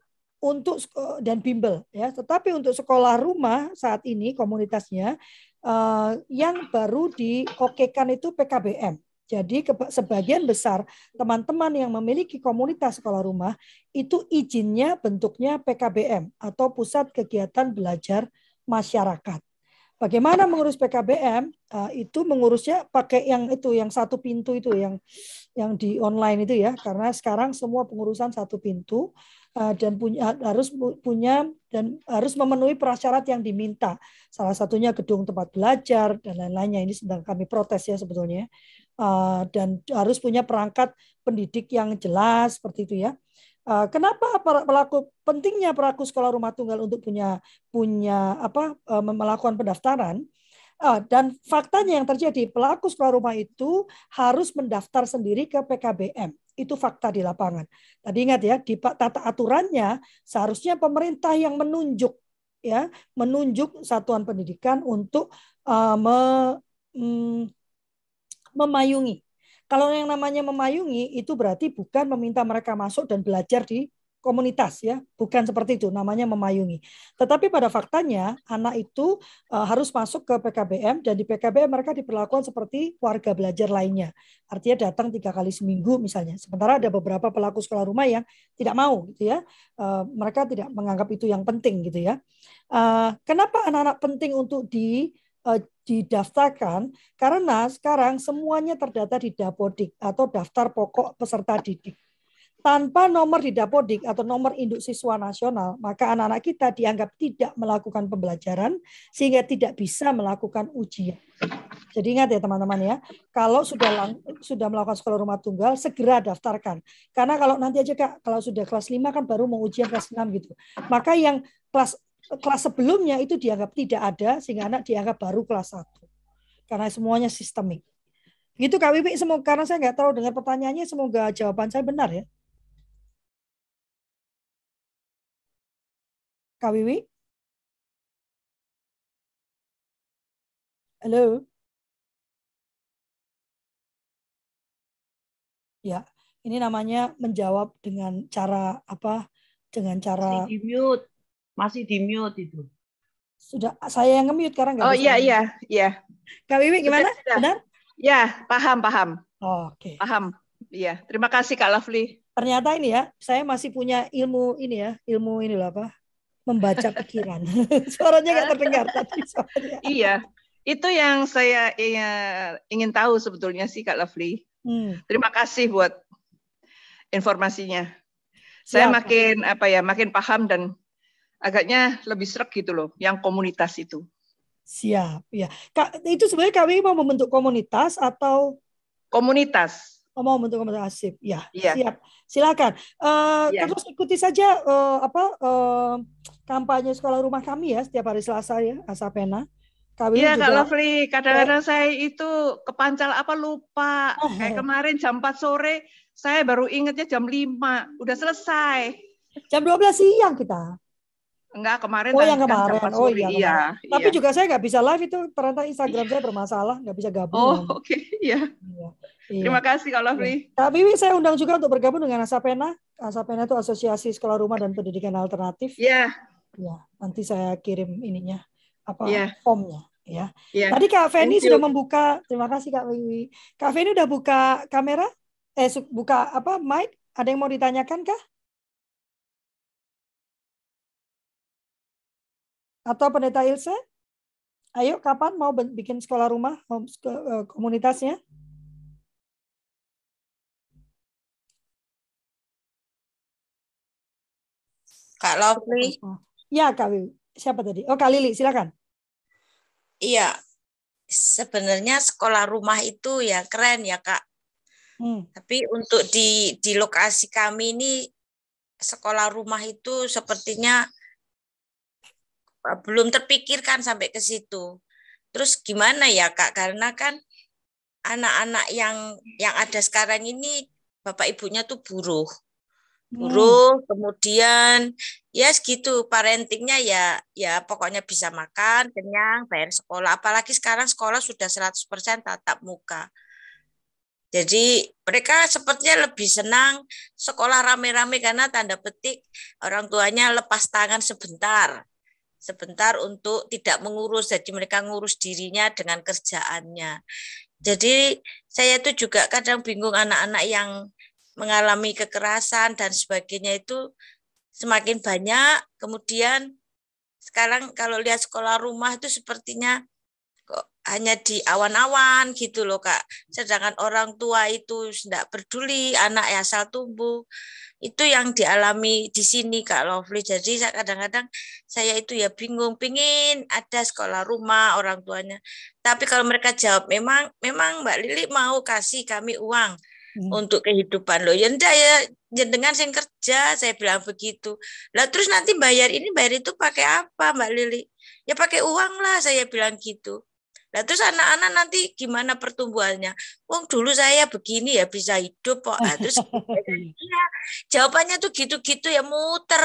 untuk dan bimbel ya tetapi untuk sekolah rumah saat ini komunitasnya eh, yang baru diokekan itu PKBM jadi sebagian besar teman-teman yang memiliki komunitas sekolah rumah itu izinnya bentuknya PKBM atau Pusat Kegiatan Belajar Masyarakat. Bagaimana mengurus PKBM? Eh, itu mengurusnya pakai yang itu, yang satu pintu itu, yang yang di online itu ya, karena sekarang semua pengurusan satu pintu uh, dan punya harus punya dan harus memenuhi prasyarat yang diminta. Salah satunya gedung tempat belajar dan lain-lainnya. Ini sedang kami protes ya sebetulnya. Eh, dan harus punya perangkat pendidik yang jelas seperti itu ya. Eh, kenapa pelaku pentingnya pelaku sekolah rumah tunggal untuk punya punya apa eh, melakukan pendaftaran? dan faktanya yang terjadi pelaku sekolah rumah itu harus mendaftar sendiri ke PKBM. Itu fakta di lapangan. Tadi ingat ya di tata aturannya seharusnya pemerintah yang menunjuk ya menunjuk satuan pendidikan untuk uh, me, mm, memayungi. Kalau yang namanya memayungi itu berarti bukan meminta mereka masuk dan belajar di komunitas ya, bukan seperti itu namanya memayungi. Tetapi pada faktanya anak itu uh, harus masuk ke PKBM dan di PKBM mereka diperlakukan seperti warga belajar lainnya. Artinya datang tiga kali seminggu misalnya. Sementara ada beberapa pelaku sekolah rumah yang tidak mau gitu ya. Uh, mereka tidak menganggap itu yang penting gitu ya. Uh, kenapa anak-anak penting untuk di didaftarkan karena sekarang semuanya terdata di Dapodik atau daftar pokok peserta didik. Tanpa nomor di Dapodik atau nomor induk siswa nasional, maka anak-anak kita dianggap tidak melakukan pembelajaran sehingga tidak bisa melakukan ujian. Jadi ingat ya teman-teman ya, kalau sudah sudah melakukan sekolah rumah tunggal segera daftarkan. Karena kalau nanti aja Kak, kalau sudah kelas 5 kan baru mau ujian kelas 6 gitu. Maka yang kelas kelas sebelumnya itu dianggap tidak ada sehingga anak dianggap baru kelas 1. Karena semuanya sistemik. Gitu Kak Wiwi, semoga karena saya nggak tahu dengar pertanyaannya, semoga jawaban saya benar ya. Kak Wiwi? Halo? Ya, ini namanya menjawab dengan cara apa? Dengan cara di mute. Masih di mute itu. Sudah saya yang nge-mute karena nggak Oh iya iya iya. Kak Wiwi gimana? Sudah, sudah. Benar? Ya, paham paham. Oh, Oke. Okay. Paham. Iya, terima kasih Kak Lovely. Ternyata ini ya, saya masih punya ilmu ini ya, ilmu ini loh apa? Membaca pikiran. [LAUGHS] suaranya nggak terdengar tadi suaranya. Iya. Itu yang saya ingin tahu sebetulnya sih Kak Lovely. Hmm. Terima kasih buat informasinya. saya Siap. makin apa ya, makin paham dan agaknya lebih serak gitu loh, yang komunitas itu. Siap, ya. Kak, itu sebenarnya KWI mau membentuk komunitas atau Komunitas. oh, mau membentuk komunitas asip? Ya, Iya. siap. Silakan. Eh, Iya. Terus ikuti saja eh, apa eh, kampanye sekolah rumah kami ya setiap hari Selasa ya, Asapena. Iya Kak. Lovely, kadang-kadang saya itu kepancal apa lupa. Oh. Kayak kemarin jam 4 sore, saya baru ingetnya jam 5, udah selesai. Jam 12 siang kita. Enggak, kemarin Oh, yang kan kemarin. 4 Oh, sore. iya, iya. Tapi iya. juga saya nggak bisa live itu ternyata Instagram saya bermasalah, nggak bisa gabung. Oh, [LAUGHS] oke. Iya. Iya. Iya. Terima kasih Kak Lovely. Kak Wiwi saya undang juga untuk bergabung dengan Asapena. Asapena itu Asosiasi Sekolah Rumah dan Pendidikan Alternatif. Iya, Ya, nanti saya kirim ininya apa Iya. formnya ya. iya. Tadi Kak Feni sudah membuka. Terima kasih Kak Wiwi. Kak Feni udah buka kamera? Eh buka apa mic? Ada yang mau ditanyakan kah? Atau Pendeta Ilse? Ayo kapan mau bikin sekolah rumah eh, komunitasnya? Kak Lovely, Ya Kak Wiwi. Siapa tadi? Oh Kak Lili, silakan. iya. Sebenarnya sekolah rumah itu ya keren ya Kak. Hmm. Tapi untuk di di lokasi kami ini sekolah rumah itu sepertinya belum terpikirkan sampai ke situ. Terus gimana ya Kak? Karena kan anak-anak yang yang ada sekarang ini bapak ibunya tuh buruh. Hmm. buruh kemudian ya segitu parentingnya ya ya pokoknya bisa makan kenyang bayar sekolah apalagi sekarang sekolah sudah 100% tatap muka jadi mereka sepertinya lebih senang sekolah rame-rame karena tanda petik orang tuanya lepas tangan sebentar sebentar untuk tidak mengurus jadi mereka ngurus dirinya dengan kerjaannya jadi saya tuh juga kadang bingung anak-anak yang mengalami kekerasan dan sebagainya itu semakin banyak. Kemudian sekarang kalau lihat sekolah rumah itu sepertinya hanya di awan-awan gitu loh kak. Sedangkan orang tua itu tidak peduli anak asal tumbuh. Itu yang dialami di sini kak Lovely. Jadi saya kadang-kadang saya itu ya bingung, pingin ada sekolah rumah orang tuanya. Tapi kalau mereka jawab memang memang Mbak Lili mau kasih kami uang Hmm. untuk kehidupan lo ya ndak ya jenengan sing kerja saya bilang begitu lah terus nanti bayar ini bayar itu pakai apa mbak Lili ya pakai uang lah saya bilang gitu lah terus anak-anak nanti gimana pertumbuhannya? Wong dulu saya begini ya bisa hidup kok. Nah, terus [LAUGHS] iya jawabannya tuh gitu-gitu ya muter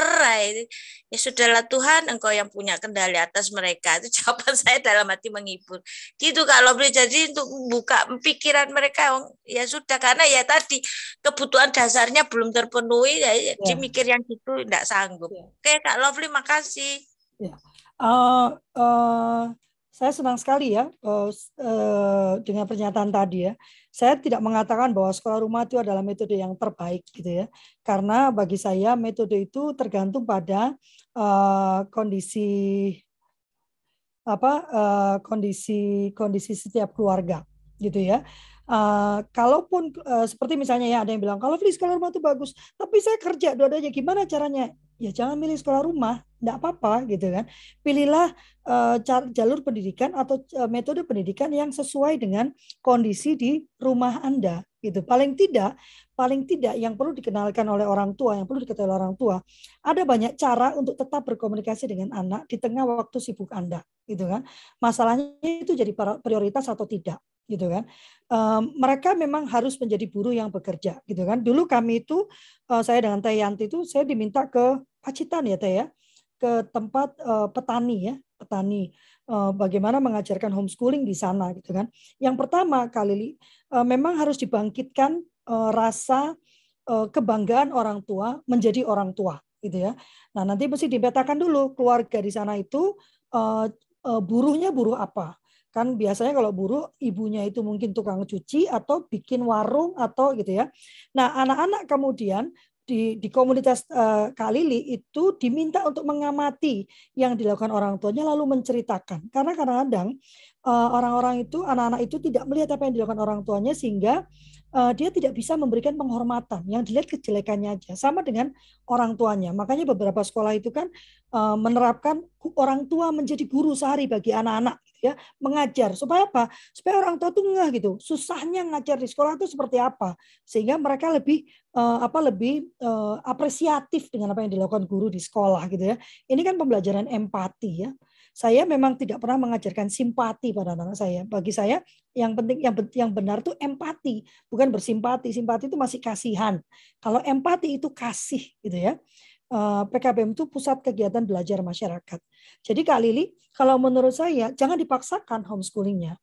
ya sudahlah Tuhan engkau yang punya kendali atas mereka. Itu [LAUGHS] jawaban saya dalam hati menghibur. Gitu kalau boleh. Jadi untuk membuka pikiran mereka Wong, ya sudah. Karena ya tadi kebutuhan dasarnya belum terpenuhi. Ya, ya. mikir yang gitu tidak sanggup. Ya. oke Kak Lovely makasih. Eh, eh, saya senang sekali ya eh, eh, dengan pernyataan tadi ya. Saya tidak mengatakan bahwa sekolah rumah itu adalah metode yang terbaik gitu ya. Karena bagi saya metode itu tergantung pada eh, kondisi apa kondisi kondisi setiap keluarga gitu ya. Eh, kalaupun eh, seperti misalnya ya ada yang bilang kalau beli sekolah rumah itu bagus, tapi saya kerja dua-duanya gimana caranya? Ya jangan milih sekolah rumah, enggak apa-apa gitu kan. Pilihlah car- jalur pendidikan atau eh, metode pendidikan yang sesuai dengan kondisi di rumah Anda gitu. Paling tidak, paling tidak yang perlu dikenalkan oleh orang tua, yang perlu diketahui oleh orang tua, ada banyak cara untuk tetap berkomunikasi dengan anak di tengah waktu sibuk Anda gitu kan. Masalahnya itu jadi prioritas atau tidak gitu kan. Em, mereka memang harus menjadi buruh yang bekerja gitu kan. Dulu kami itu eh, saya dengan Teh Yanti itu saya diminta ke Pacitan ya Teh ya ke tempat eh, petani ya petani Eh, bagaimana mengajarkan homeschooling di sana gitu kan. Yang pertama kali eh, memang harus dibangkitkan eh, rasa eh, kebanggaan orang tua menjadi orang tua gitu ya. Nah nanti mesti dipetakan dulu keluarga di sana itu eh, eh, buruhnya buruh apa kan biasanya kalau buruh ibunya itu mungkin tukang cuci atau bikin warung atau gitu ya. Nah anak-anak kemudian di, di komunitas uh, Kalili itu diminta untuk mengamati yang dilakukan orang tuanya lalu menceritakan. Karena kadang-kadang eh, orang-orang itu anak-anak itu tidak melihat apa yang dilakukan orang tuanya sehingga uh, dia tidak bisa memberikan penghormatan. Yang dilihat kejelekannya aja. Sama dengan orang tuanya. Makanya beberapa sekolah itu kan uh, menerapkan orang tua menjadi guru sehari bagi anak-anak gitu ya. Mengajar. Supaya apa? Supaya orang tua tuh ngeh gitu. Susahnya ngajar di sekolah itu seperti apa? Sehingga mereka lebih uh, apa lebih uh, apresiatif dengan apa yang dilakukan guru di sekolah gitu ya. Ini kan pembelajaran empati ya saya memang tidak pernah mengajarkan simpati pada anak, saya. Bagi saya yang penting yang yang benar itu empati, bukan bersimpati. Simpati itu masih kasihan. Kalau empati itu kasih gitu ya. Eh, PKBM itu pusat kegiatan belajar masyarakat. Jadi Kak Lili, kalau menurut saya jangan dipaksakan homeschoolingnya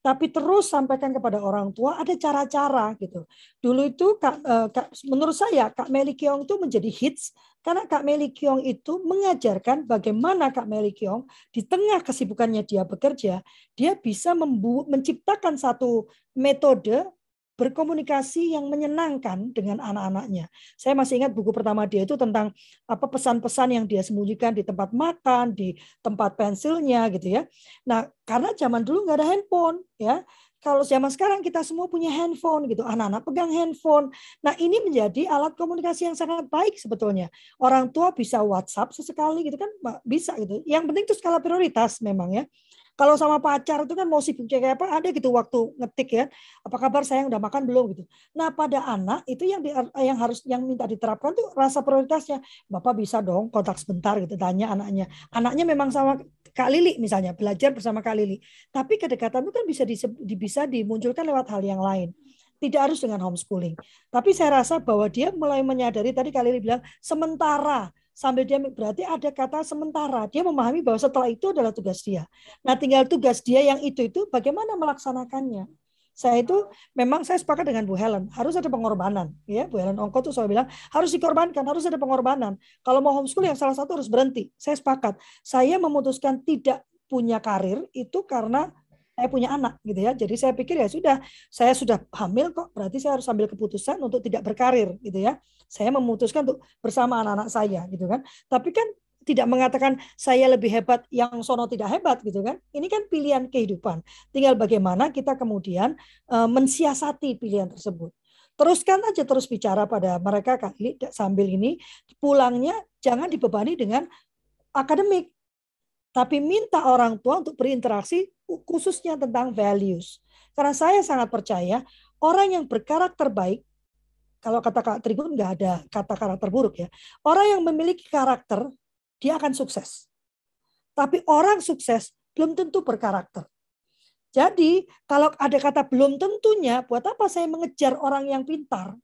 tapi terus sampaikan kepada orang tua ada cara-cara gitu. Dulu itu Kak, eh, Kak menurut saya Kak Meli Kiong itu menjadi hits karena Kak Meli Kiong itu mengajarkan bagaimana Kak Meli Kiong di tengah kesibukannya dia bekerja, dia bisa menciptakan satu metode berkomunikasi yang menyenangkan dengan anak-anaknya. Saya masih ingat buku pertama dia itu tentang apa pesan-pesan yang dia sembunyikan di tempat makan, di tempat pensilnya gitu ya. Nah, karena zaman dulu nggak ada handphone ya. Kalau zaman sekarang kita semua punya handphone gitu, anak-anak pegang handphone. Nah ini menjadi alat komunikasi yang sangat baik sebetulnya. Orang tua bisa WhatsApp sesekali gitu kan, bisa gitu. Yang penting itu skala prioritas memang ya. Kalau sama pacar itu kan mau sibuk kayak apa ada gitu waktu ngetik ya. Apa kabar sayang udah makan belum gitu. Nah, pada anak itu yang di, yang harus yang minta diterapkan tuh rasa prioritasnya. Bapak bisa dong kontak sebentar gitu tanya anaknya. Anaknya memang sama Kak Lili misalnya belajar bersama Kak Lili. Tapi kedekatan itu kan bisa di, bisa dimunculkan lewat hal yang lain tidak harus dengan homeschooling. Tapi saya rasa bahwa dia mulai menyadari tadi Kak Lili bilang sementara sambil dia berarti ada kata sementara. Dia memahami bahwa setelah itu adalah tugas dia. Nah, tinggal tugas dia yang itu itu bagaimana melaksanakannya. Saya itu memang saya sepakat dengan Bu Helen, harus ada pengorbanan, ya. Bu Helen Ongko tuh selalu bilang harus dikorbankan, harus ada pengorbanan. Kalau mau homeschool yang salah satu harus berhenti. Saya sepakat. Saya memutuskan tidak punya karir itu karena saya punya anak gitu ya. Jadi saya pikir ya sudah, saya sudah hamil kok, berarti saya harus ambil keputusan untuk tidak berkarir gitu ya. Saya memutuskan untuk bersama anak-anak saya gitu kan. Tapi kan tidak mengatakan saya lebih hebat yang sono tidak hebat gitu kan. Ini kan pilihan kehidupan. Tinggal bagaimana kita kemudian uh, mensiasati pilihan tersebut. Teruskan aja terus bicara pada mereka kali sambil ini pulangnya jangan dibebani dengan akademik tapi minta orang tua untuk berinteraksi khususnya tentang values. Karena saya sangat percaya orang yang berkarakter baik kalau kata Kak Trigun nggak ada kata karakter buruk ya. Orang yang memiliki karakter, dia akan sukses. Tapi orang sukses belum tentu berkarakter. Jadi kalau ada kata belum tentunya, buat apa saya mengejar orang yang pintar?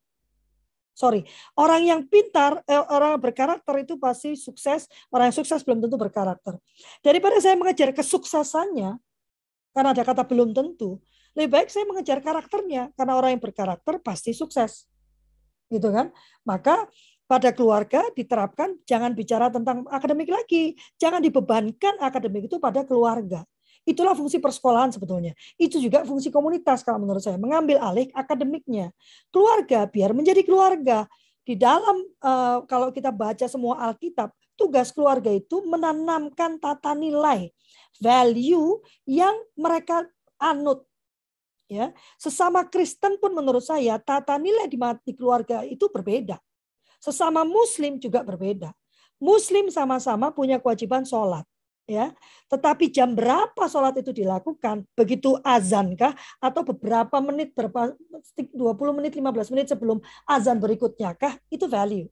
Sorry, orang yang pintar, eh, orang yang berkarakter itu pasti sukses. Orang yang sukses belum tentu berkarakter. Daripada saya mengejar kesuksesannya, karena ada kata belum tentu, lebih baik saya mengejar karakternya. Karena orang yang berkarakter pasti sukses. Gitu kan? Maka pada keluarga diterapkan jangan bicara tentang akademik lagi. Jangan dibebankan akademik itu pada keluarga. Itulah fungsi persekolahan sebetulnya. Itu juga fungsi komunitas kalau menurut saya. Mengambil alih akademiknya. Keluarga biar menjadi keluarga. Di dalam uh, kalau kita baca semua Alkitab tugas keluarga itu menanamkan tata nilai value yang mereka anut ya. Sesama Kristen pun menurut saya tata nilai di, di keluarga itu berbeda. Sesama Muslim juga berbeda. Muslim sama-sama punya kewajiban sholat ya. Tetapi jam berapa sholat itu dilakukan? Begitu azan kah? Atau beberapa menit berapa 20 menit 15 menit sebelum azan berikutnya kah? Itu value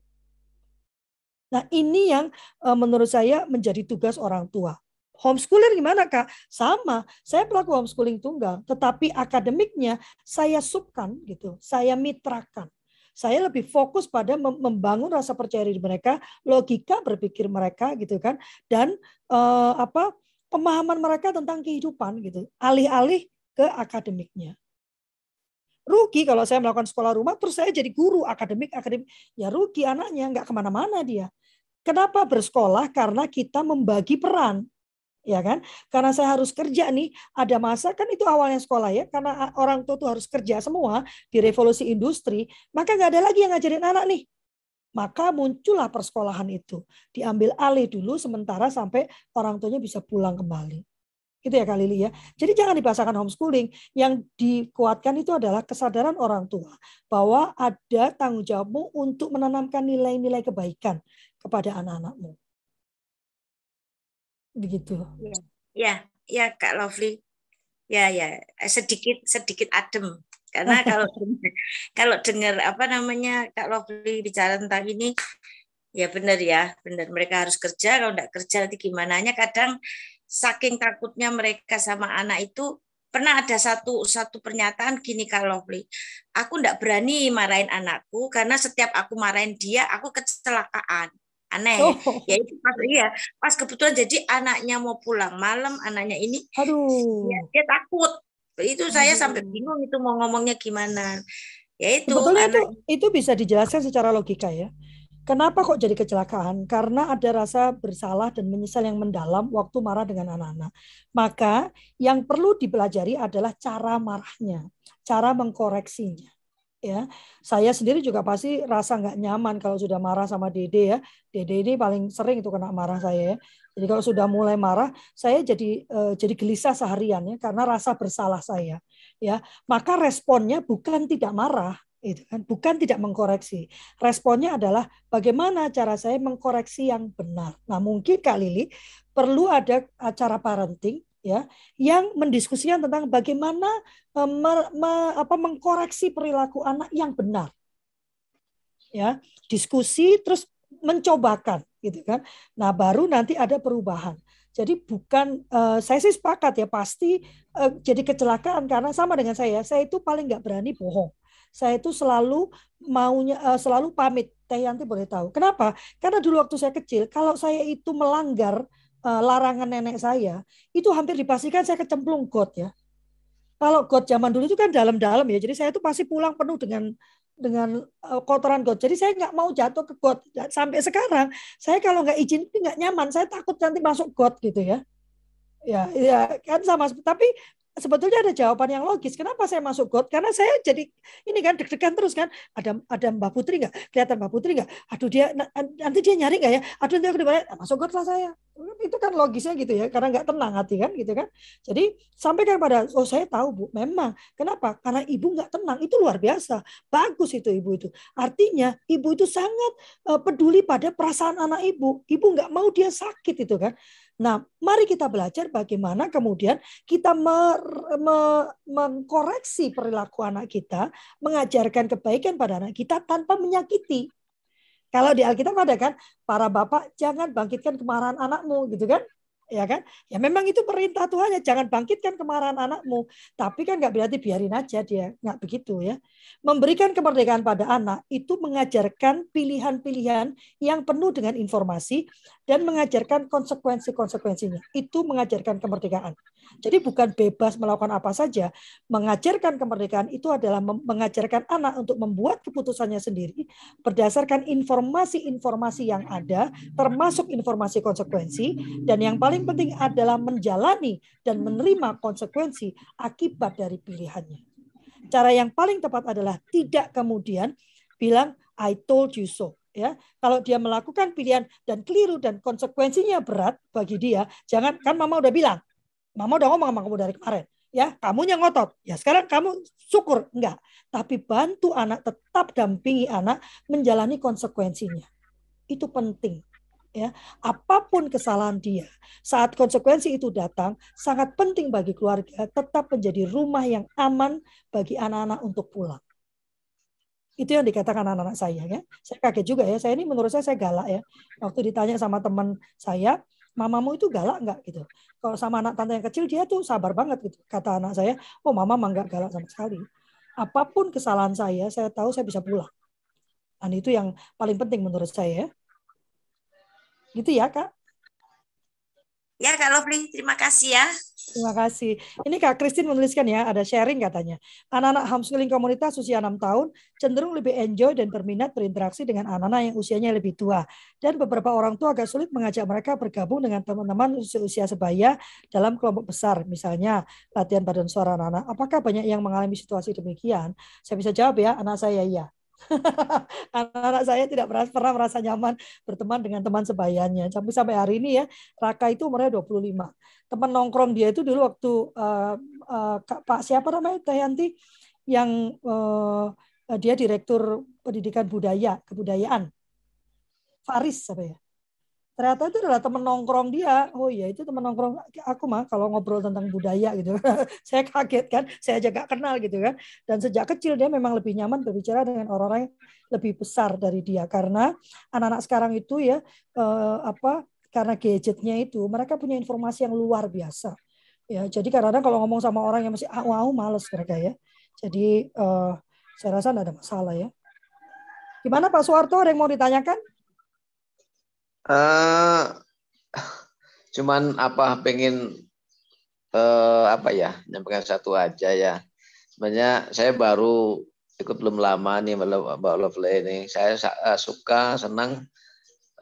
Nah, ini yang eh, menurut saya menjadi tugas orang tua. Homeschooler gimana kak? Sama, saya pelaku homeschooling tunggal, tetapi akademiknya saya subkan gitu, saya mitrakan. Saya lebih fokus pada membangun rasa percaya diri mereka, logika berpikir mereka gitu kan, dan eh, apa pemahaman mereka tentang kehidupan gitu, alih-alih ke akademiknya. Rugi kalau saya melakukan sekolah rumah, terus saya jadi guru akademik akademik, ya rugi anaknya nggak ke mana-mana dia. Kenapa bersekolah? Karena kita membagi peran ya kan? Karena saya harus kerja nih, ada masa kan itu awalnya sekolah ya, karena orang tua tuh harus kerja semua di revolusi industri, maka nggak ada lagi yang ngajarin anak nih. Maka muncullah persekolahan itu, diambil alih dulu sementara sampai orang tuanya bisa pulang kembali. Gitu ya Kak Lili ya. Jadi jangan dipasangkan homeschooling. Yang dikuatkan itu adalah kesadaran orang tua bahwa ada tanggung jawabmu untuk menanamkan nilai-nilai kebaikan kepada anak-anakmu. Begitu. Ya, ya, ya Kak Lovely. Ya, ya, sedikit sedikit adem. Karena [LAUGHS] kalau kalau dengar apa namanya Kak Lovely bicara tentang ini, ya benar ya, benar mereka harus kerja. Kalau tidak kerja nanti gimana? Kadang saking takutnya mereka sama anak itu pernah ada satu satu pernyataan gini kalau beli aku ndak berani marahin anakku karena setiap aku marahin dia aku kecelakaan. Aneh. Oh. ya itu pas iya pas kebetulan jadi anaknya mau pulang malam anaknya ini aduh. ya, dia takut. Itu aduh. saya sampai bingung itu mau ngomongnya gimana. Ya itu sebetulnya anak... itu itu bisa dijelaskan secara logika ya Kenapa kok jadi kecelakaan? Karena ada rasa bersalah dan menyesal yang mendalam waktu marah dengan anak-anak. Maka yang perlu dipelajari adalah cara marahnya, cara mengkoreksinya. Ya, saya sendiri juga pasti rasa nggak nyaman kalau sudah marah sama Dede ya. Dede ini paling sering itu kena marah saya ya. Jadi kalau sudah mulai marah, saya jadi uh, jadi gelisah seharian ya karena rasa bersalah saya. Ya, maka responnya bukan tidak marah, itu kan. Bukan tidak mengkoreksi. Responnya adalah bagaimana cara saya mengkoreksi yang benar? Nah mungkin kak Lili perlu ada acara parenting ya yang mendiskusikan tentang bagaimana eh, me, me, apa mengkoreksi perilaku anak yang benar. Ya diskusi terus mencobakan gitu kan. Nah baru nanti ada perubahan. Jadi bukan uh, saya sih sepakat ya pasti uh, jadi kecelakaan karena sama dengan saya saya itu paling nggak berani bohong saya itu selalu maunya uh, selalu pamit. Teh Yanti boleh tahu. Kenapa? Karena dulu waktu saya kecil, kalau saya itu melanggar uh, larangan nenek saya, itu hampir dipastikan saya kecemplung got ya. Kalau got zaman dulu itu kan dalam-dalam ya. Jadi saya itu pasti pulang penuh dengan dengan uh, kotoran got. Jadi saya nggak mau jatuh ke got. Sampai sekarang saya kalau nggak izin itu nggak nyaman. Saya takut nanti masuk got gitu ya. Ya, ya kan sama. Tapi sebetulnya ada jawaban yang logis. Kenapa saya masuk got? Karena saya jadi ini kan deg-degan terus kan. Ada ada Mbak Putri nggak? Kelihatan Mbak Putri nggak? Aduh dia nanti dia nyari nggak ya? Aduh nanti aku di mana? Nah, masuk got lah saya. Itu kan logisnya gitu ya. Karena nggak tenang hati kan gitu kan. Jadi sampaikan pada oh saya tahu bu. Memang kenapa? Karena ibu nggak tenang itu luar biasa. Bagus itu ibu itu. Artinya ibu itu sangat eh, peduli pada perasaan anak ibu. Ibu nggak mau dia sakit itu kan. Nah, mari kita belajar bagaimana kemudian kita mer, me, mengkoreksi perilaku anak kita, mengajarkan kebaikan pada anak kita tanpa menyakiti. Kalau di Alkitab ada kan, para bapak jangan bangkitkan kemarahan anakmu, gitu kan? Ya kan? Ya memang itu perintah Tuhan ya jangan bangkitkan kemarahan anakmu. Tapi kan nggak berarti biarin aja dia nggak begitu ya. Memberikan kemerdekaan pada anak itu mengajarkan pilihan-pilihan yang penuh dengan informasi dan mengajarkan konsekuensi-konsekuensinya. Itu mengajarkan kemerdekaan. Jadi bukan bebas melakukan apa saja. Mengajarkan kemerdekaan itu adalah mengajarkan anak untuk membuat keputusannya sendiri berdasarkan informasi-informasi yang ada, termasuk informasi konsekuensi, dan yang paling penting adalah menjalani dan menerima konsekuensi akibat dari pilihannya. Cara yang paling tepat adalah tidak kemudian bilang I told you so ya kalau dia melakukan pilihan dan keliru dan konsekuensinya berat bagi dia jangan kan mama udah bilang Mama udah ngomong sama kamu dari kemarin. Ya, kamu yang ngotot. Ya, sekarang kamu syukur. Enggak. Tapi bantu anak, tetap dampingi anak menjalani konsekuensinya. Itu penting. Ya, apa pun kesalahan dia, saat konsekuensi itu datang, sangat penting bagi keluarga tetap menjadi rumah yang aman bagi anak-anak untuk pulang. Itu yang dikatakan anak-anak saya ya. Saya kaget juga ya. Saya ini menurut saya saya galak ya. Waktu ditanya sama teman saya, mamamu itu galak nggak gitu. Kalau sama anak tante yang kecil dia tuh sabar banget gitu. Kata anak saya, oh mama mah nggak galak sama sekali. Apa pun kesalahan saya, saya tahu saya bisa pulang. Dan itu yang paling penting menurut saya. Gitu ya kak. Ya Kak Lovely, terima kasih ya. Terima kasih. Ini Kak Christine menuliskan ya, ada sharing katanya. Anak-anak homeschooling komunitas usia 6 tahun cenderung lebih enjoy dan berminat berinteraksi dengan anak-anak yang usianya lebih tua. Dan beberapa orang tua agak sulit mengajak mereka bergabung dengan teman-teman usia sebaya dalam kelompok besar. Misalnya latihan badan suara anak-anak. Apakah banyak yang mengalami situasi demikian? Saya bisa jawab ya, anak saya iya. [LAUGHS] Anak-anak saya tidak pernah, merasa nyaman berteman dengan teman sebayanya. Sampai sampai hari ini ya, Raka itu umurnya 25. Teman nongkrong dia itu dulu waktu uh, uh, Pak siapa namanya Teh Yanti yang uh, dia direktur pendidikan budaya, kebudayaan. Faris apa ya? Ternyata itu adalah teman nongkrong dia. Oh iya itu teman nongkrong aku mah kalau ngobrol tentang budaya gitu. [LAUGHS] saya kaget kan, saya aja gak kenal gitu kan. Dan sejak kecil dia memang lebih nyaman berbicara dengan orang-orang yang lebih besar dari dia karena anak-anak sekarang itu ya eh, apa karena gadgetnya itu mereka punya informasi yang luar biasa. Ya, jadi kadang-kadang kalau ngomong sama orang yang masih au-au males mereka ya. Jadi eh, saya rasa tidak ada masalah ya. Gimana Pak Suwarto ada yang mau ditanyakan? Uh, cuman apa pengen uh, apa ya nyampaikan satu aja ya. Sebenarnya saya baru ikut belum lama nih Mbak Lovely ini. Saya uh, suka senang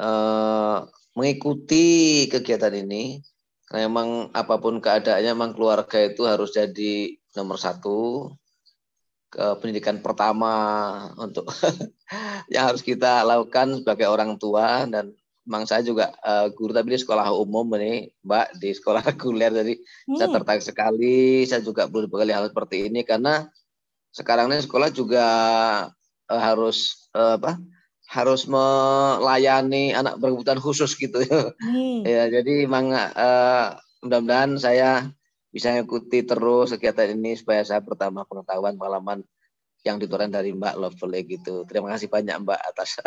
uh, mengikuti kegiatan ini karena memang apa pun keadaannya memang keluarga itu harus jadi nomor satu ke pendidikan pertama untuk [LAUGHS] yang harus kita lakukan sebagai orang tua dan Memang saya juga uh, guru tapi di sekolah umum ini, Mbak, di sekolah [LAUGHS] reguler. Jadi hmm. saya tertarik sekali. Saya juga belum berkali hal seperti ini karena sekarang ini sekolah juga uh, harus uh, apa? harus melayani anak berkebutuhan khusus gitu hmm. [LAUGHS] ya jadi memang uh, mudah-mudahan saya bisa mengikuti terus kegiatan ini supaya saya pertama pengetahuan pengalaman yang dituran dari Mbak Lovely gitu. Terima kasih banyak Mbak atas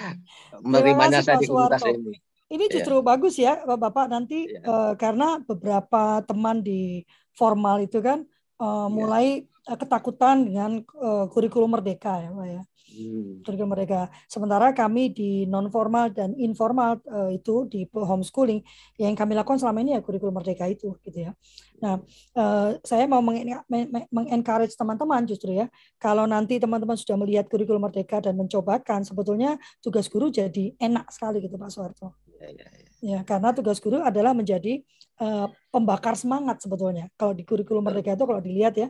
[LAUGHS] menerimanya saya di komunitas ini. Ini iya. justru ya. bagus ya Bapak nanti ya. uh, karena beberapa teman di formal itu kan uh, mulai uh, ketakutan dengan uh, kurikulum merdeka ya Pak ya. Hmm. Kurikulum mereka. Sementara kami di non formal dan informal uh, itu di homeschooling yang kami lakukan selama ini ya kurikulum merdeka itu gitu ya. Nah, uh, saya mau mengencourage teman-teman justru ya, kalau nanti teman-teman sudah melihat kurikulum merdeka dan mencobakan, sebetulnya tugas guru jadi enak sekali gitu Pak Soeharto. Ya, ya, ya. ya karena tugas guru adalah menjadi uh, pembakar semangat sebetulnya. Kalau di kurikulum merdeka itu kalau dilihat ya,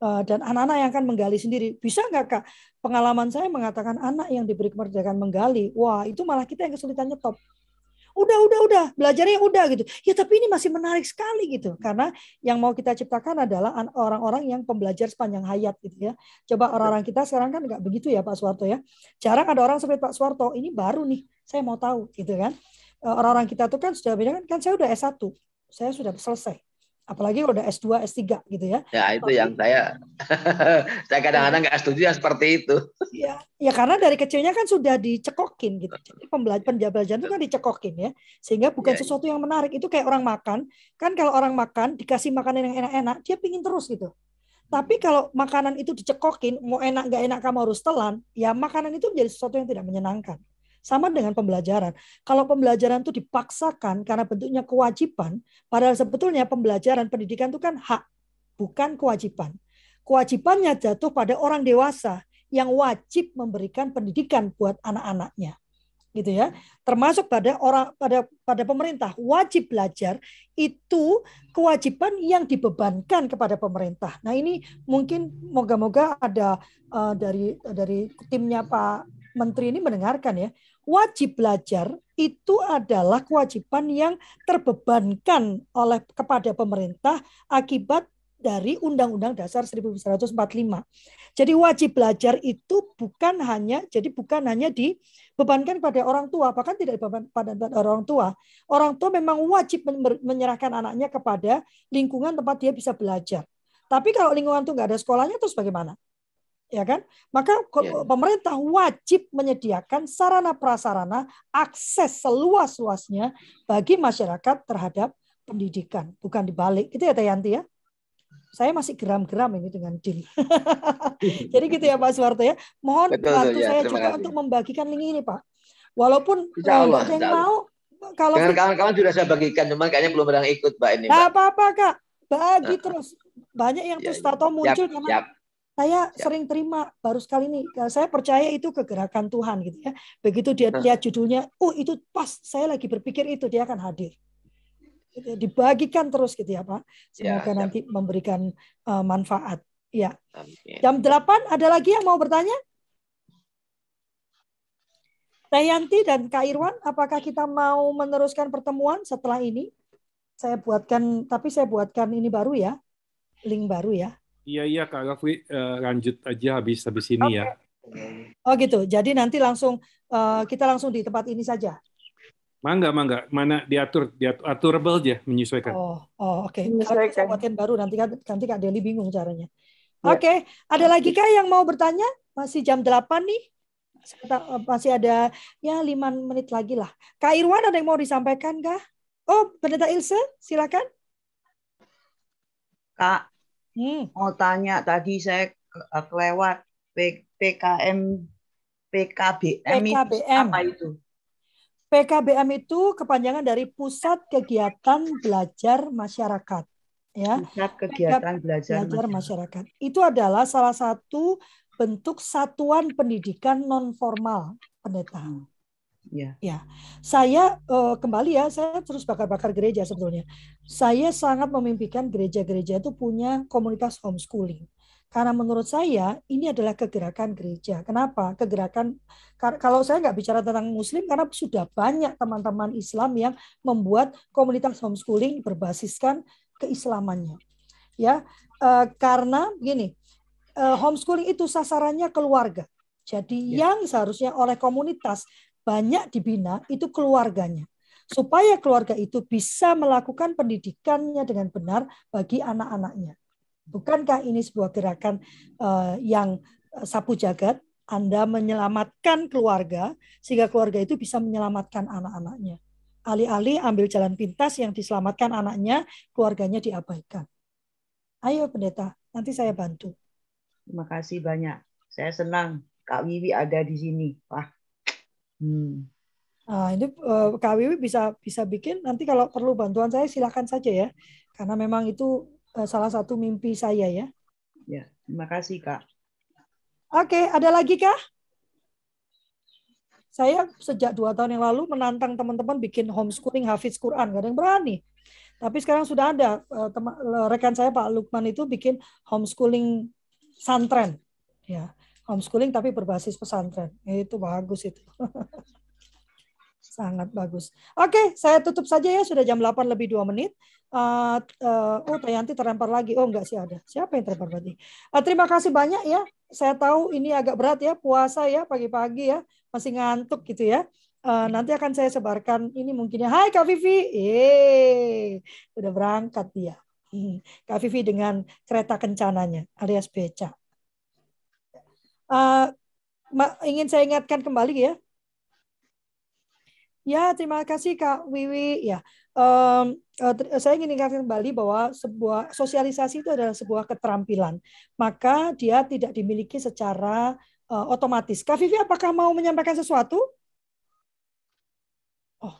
dan anak-anak yang akan menggali sendiri. Bisa nggak kak? Pengalaman saya mengatakan anak yang diberi kemerdekaan menggali, wah itu malah kita yang kesulitan nyetop. Udah udah udah belajarnya udah gitu. Ya tapi ini masih menarik sekali gitu. Karena yang mau kita ciptakan adalah orang-orang yang pembelajar sepanjang hayat gitu ya. Coba orang-orang kita sekarang kan nggak begitu ya Pak Suwarto ya. Jarang ada orang seperti Pak Suwarto ini baru nih saya mau tahu gitu kan. Eh, orang-orang kita tuh kan sudah beda kan kan saya udah S1 saya sudah selesai apalagi udah S2, S3 gitu ya. Ya itu yang saya [LAUGHS] saya kadang-kadang nggak setuju yang seperti itu. Ya, ya karena dari kecilnya kan sudah dicekokin gitu. Jadi pembelajaran itu kan dicekokin ya. Sehingga bukan ya, sesuatu yang menarik. Itu kayak orang makan. Kan kalau orang makan dikasih makanan yang enak-enak, dia pingin terus gitu. Tapi kalau makanan itu dicekokin, mau enak nggak enak kamu harus telan, ya makanan itu menjadi sesuatu yang tidak menyenangkan. Sama dengan pembelajaran. Kalau pembelajaran itu dipaksakan karena bentuknya kewajiban, padahal sebetulnya pembelajaran pendidikan itu kan hak, bukan kewajiban. Kewajibannya jatuh pada orang dewasa yang wajib memberikan pendidikan buat anak-anaknya gitu ya termasuk pada orang pada pada pemerintah wajib belajar itu kewajiban yang dibebankan kepada pemerintah nah ini mungkin moga-moga ada uh, dari dari timnya Pak Menteri ini mendengarkan ya wajib belajar itu adalah kewajiban yang terbebankan oleh kepada pemerintah akibat dari Undang-Undang Dasar 1945. Jadi wajib belajar itu bukan hanya jadi bukan hanya dibebankan pada orang tua, bahkan tidak dibebankan pada orang tua. Orang tua memang wajib menyerahkan anaknya kepada lingkungan tempat dia bisa belajar. Tapi kalau lingkungan itu nggak ada sekolahnya terus bagaimana? Ya kan? Maka yeah. pemerintah wajib menyediakan sarana prasarana akses seluas-luasnya bagi masyarakat terhadap pendidikan, bukan dibalik. Itu ya Tayanti ya. Saya masih geram-geram ini dengan deal. [LAUGHS] Jadi gitu ya Pak Suwarto ya. Mohon Betul, bantu ya, saya juga kasih. untuk membagikan link ini Pak. Walaupun Allah, ada yang mau kalau dengan kawan-kawan sudah saya bagikan, cuman kayaknya belum ada yang ikut Mbak ini. Mbak. apa-apa Kak, bagi terus. Banyak yang ya, terus tato muncul siap, karena siap saya ya. sering terima baru sekali ini saya percaya itu kegerakan Tuhan gitu ya begitu dia lihat judulnya oh itu pas saya lagi berpikir itu dia akan hadir gitu ya, dibagikan terus gitu ya Pak ya, semoga ya, nanti memberikan uh, manfaat ya Amin. jam 8 ada lagi yang mau bertanya Teh Yanti dan Kak Irwan, apakah kita mau meneruskan pertemuan setelah ini? Saya buatkan, tapi saya buatkan ini baru ya, link baru ya. Iya iya Kak Rafli eh, lanjut aja habis habis ini Oke. ya. Oh gitu. Jadi nanti langsung eh, kita langsung di tempat ini saja. Mangga mangga mana diatur diatur aturable aja menyesuaikan. Oh, oh oke. Kalau Menyesuaikan. baru nanti kan nanti Kak Deli bingung caranya. Ya. Oke, ada lagi kah yang mau bertanya? Masih jam 8 nih. Sekitar- eh, Masih ada ya 5 menit lagi lah. Kak Irwan ada yang mau disampaikan kah? Oh, Pendeta Ilse, silakan. Kak, Hmm. mau tanya tadi saya eh, kelewat PKM PKBM itu PKBM. apa itu? PKBM itu kepanjangan dari Pusat Kegiatan Belajar Masyarakat. Ya, Pusat kegiatan belajar, belajar masyarakat. masyarakat. Itu adalah salah satu bentuk satuan pendidikan non formal, pendeta. Ya. Saya eh, kembali ya, saya terus bakar-bakar gereja sebetulnya. Saya sangat memimpikan gereja-gereja itu punya komunitas homeschooling. Karena menurut saya ini adalah kegerakan gereja. Kenapa? Kegerakan kalau saya nggak bicara tentang Muslim karena sudah banyak teman-teman Islam yang membuat komunitas homeschooling berbasiskan keislamannya. Ya, eh, karena gini, eh, homeschooling itu sasarannya keluarga. Jadi Ya. yang seharusnya oleh komunitas banyak dibina itu keluarganya. Supaya keluarga itu bisa melakukan pendidikannya dengan benar bagi anak-anaknya. Bukankah ini sebuah gerakan eh, yang eh, sapu jagat? Anda menyelamatkan keluarga sehingga keluarga itu bisa menyelamatkan anak-anaknya. Alih-alih ambil jalan pintas yang diselamatkan anaknya, keluarganya diabaikan. Ayo pendeta, nanti saya bantu. Terima kasih banyak. Saya senang Kak Wiwi ada di sini. Wah. Hmm. Nah, ini eh, Kak Wiwi bisa bisa bikin nanti kalau perlu bantuan saya silakan saja ya. Karena memang itu eh, salah satu mimpi saya ya. Ya, terima kasih Kak. Oke, ada lagi kah? Saya sejak dua tahun yang lalu menantang teman-teman bikin homeschooling hafiz Quran, gak ada yang berani. Tapi sekarang sudah ada eh, teman rekan saya Pak Lukman itu bikin homeschooling santren, ya homeschooling tapi berbasis pesantren. Itu bagus itu. [LAUGHS] Sangat bagus. Oke, saya tutup saja ya. Sudah jam 8 lebih 2 menit. Uh, uh, oh, Tayanti terlempar lagi. Oh, enggak sih ada. Siapa yang terlempar berarti? Uh, terima kasih banyak ya. Saya tahu ini agak berat ya, puasa ya, pagi-pagi ya. Masih ngantuk gitu ya. Uh, nanti akan saya sebarkan ini mungkin ya. Hai Kak Vivi. Eh, udah berangkat dia. Hmm. Kak Vivi dengan kereta kencananya alias beca. Uh, ingin saya ingatkan kembali ya, Ya, terima kasih Kak Wiwi. Ya, um, uh, saya ingin ingatkan kembali bahwa sebuah sosialisasi itu adalah sebuah keterampilan. Maka dia tidak dimiliki secara uh, otomatis. Kak Vivi, apakah mau menyampaikan sesuatu? Oh, oke.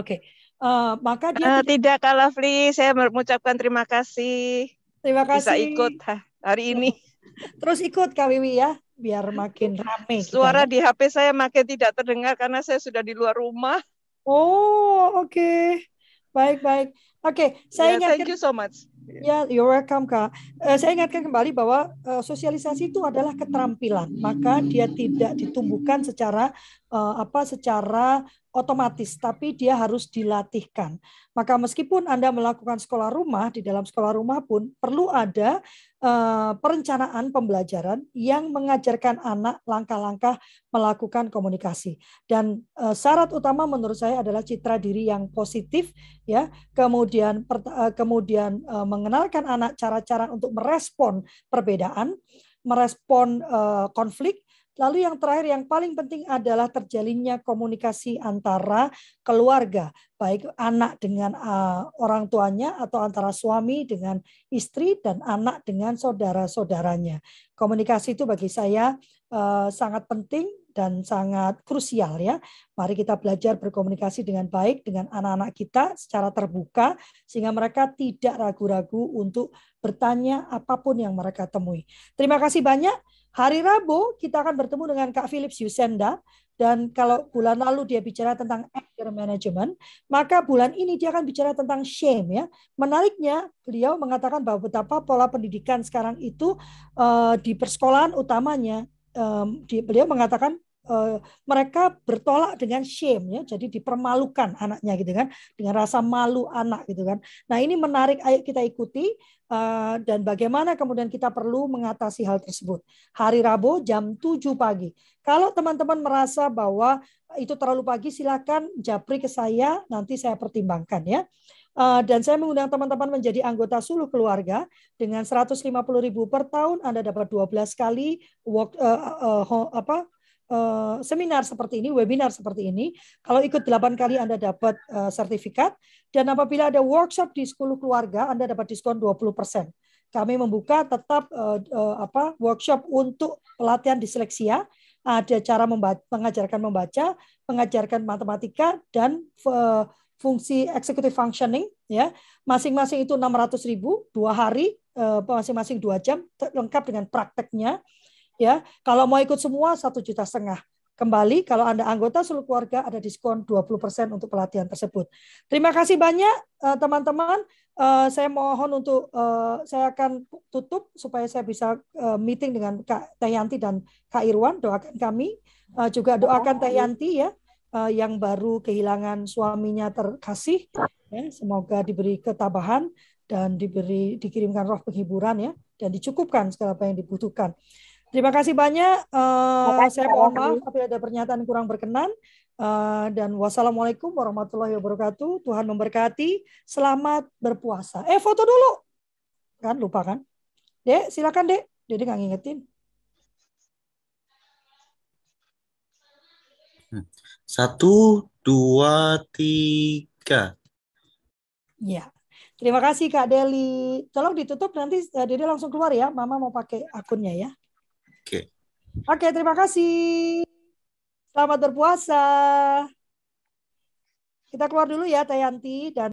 Okay. Uh, maka dia uh, tidak, Kak Lovely. Saya mengucapkan terima kasih. Terima kasih. Bisa ikut hari ini. Terus ikut Kak Wiwi ya biar makin ramai. Suara kita, di HP saya makin tidak terdengar karena saya sudah di luar rumah. Oh, oke. Okay. Baik, baik. Oke, okay, saya yeah, ingatkan. Thank you so much. Ya, yeah, you're welcome, Kak. Uh, saya ingatkan kembali bahwa uh, sosialisasi itu adalah keterampilan, maka dia tidak ditumbuhkan secara apa secara otomatis, tapi dia harus dilatihkan. Maka meskipun Anda melakukan sekolah rumah, di dalam sekolah rumah pun perlu ada uh, perencanaan pembelajaran yang mengajarkan anak langkah-langkah melakukan komunikasi. Dan uh, syarat utama menurut saya adalah citra diri yang positif, ya. Kemudian kemudian mengenalkan anak cara-cara untuk merespon perbedaan, merespon konflik, Lalu yang terakhir yang paling penting adalah terjalinnya komunikasi antara keluarga, baik anak dengan uh, orang tuanya atau antara suami dengan istri dan anak dengan saudara-saudaranya. Komunikasi itu bagi saya uh, sangat penting dan sangat krusial ya. Mari kita belajar berkomunikasi dengan baik dengan anak-anak kita secara terbuka sehingga mereka tidak ragu-ragu untuk bertanya apa pun yang mereka temui. Terima kasih banyak. Hari Rabu kita akan bertemu dengan Kak Philips Yusenda dan kalau bulan lalu dia bicara tentang anger management, maka bulan ini dia akan bicara tentang shame ya. Menariknya beliau mengatakan bahwa betapa pola pendidikan sekarang itu uh, di persekolahan utamanya um, di, beliau mengatakan mereka bertolak dengan shame ya, jadi dipermalukan anaknya gitu kan, dengan rasa malu anak gitu kan. Nah ini menarik, ayo kita ikuti uh, dan bagaimana kemudian kita perlu mengatasi hal tersebut. Hari Rabu jam 7 pagi. Kalau teman-teman merasa bahwa itu terlalu pagi, silakan japri ke saya, nanti saya pertimbangkan ya. Uh, dan saya mengundang teman-teman menjadi anggota suluh keluarga dengan 150.000 per tahun Anda dapat 12 kali work, uh, uh, apa uh, seminar seperti ini, webinar seperti ini. Kalau ikut 8 kali Anda dapat uh, sertifikat dan apabila ada workshop di sekolah keluarga Anda dapat diskon 20%. Kami membuka tetap uh, apa workshop untuk pelatihan disleksia ada cara membaca, mengajarkan membaca, mengajarkan matematika dan fungsi executive functioning ya masing-masing itu 600 ribu dua hari eh, masing-masing dua jam lengkap dengan prakteknya ya kalau mau ikut semua satu juta setengah. Kembali kalau anda anggota seluruh keluarga ada diskon 20% untuk pelatihan tersebut. Terima kasih banyak eh, teman-teman. Saya mohon untuk saya akan tutup supaya saya bisa meeting dengan Kak Teh Yanti dan Kak Irwan. Doakan kami. Juga doakan Teh Yanti ya yang baru kehilangan suaminya terkasih. Ya, semoga diberi ketabahan dan diberi dikirimkan roh penghiburan ya dan dicukupkan segala apa yang dibutuhkan. Terima kasih banyak. Uh, saya mohon maaf apabila ada pernyataan kurang berkenan. Uh, dan wassalamualaikum warahmatullahi wabarakatuh. Tuhan memberkati. Selamat berpuasa. Eh foto dulu. Kan lupa kan? Dek, silakan Dek. Dede nggak ngingetin. Hmm. Satu, dua, tiga. Ya. Terima kasih Kak Deli. Tolong ditutup nanti uh, Dede langsung keluar ya. Mama mau pakai akunnya ya. Oke. Oke, terima kasih. Selamat berpuasa. Kita keluar dulu ya Tayanti dan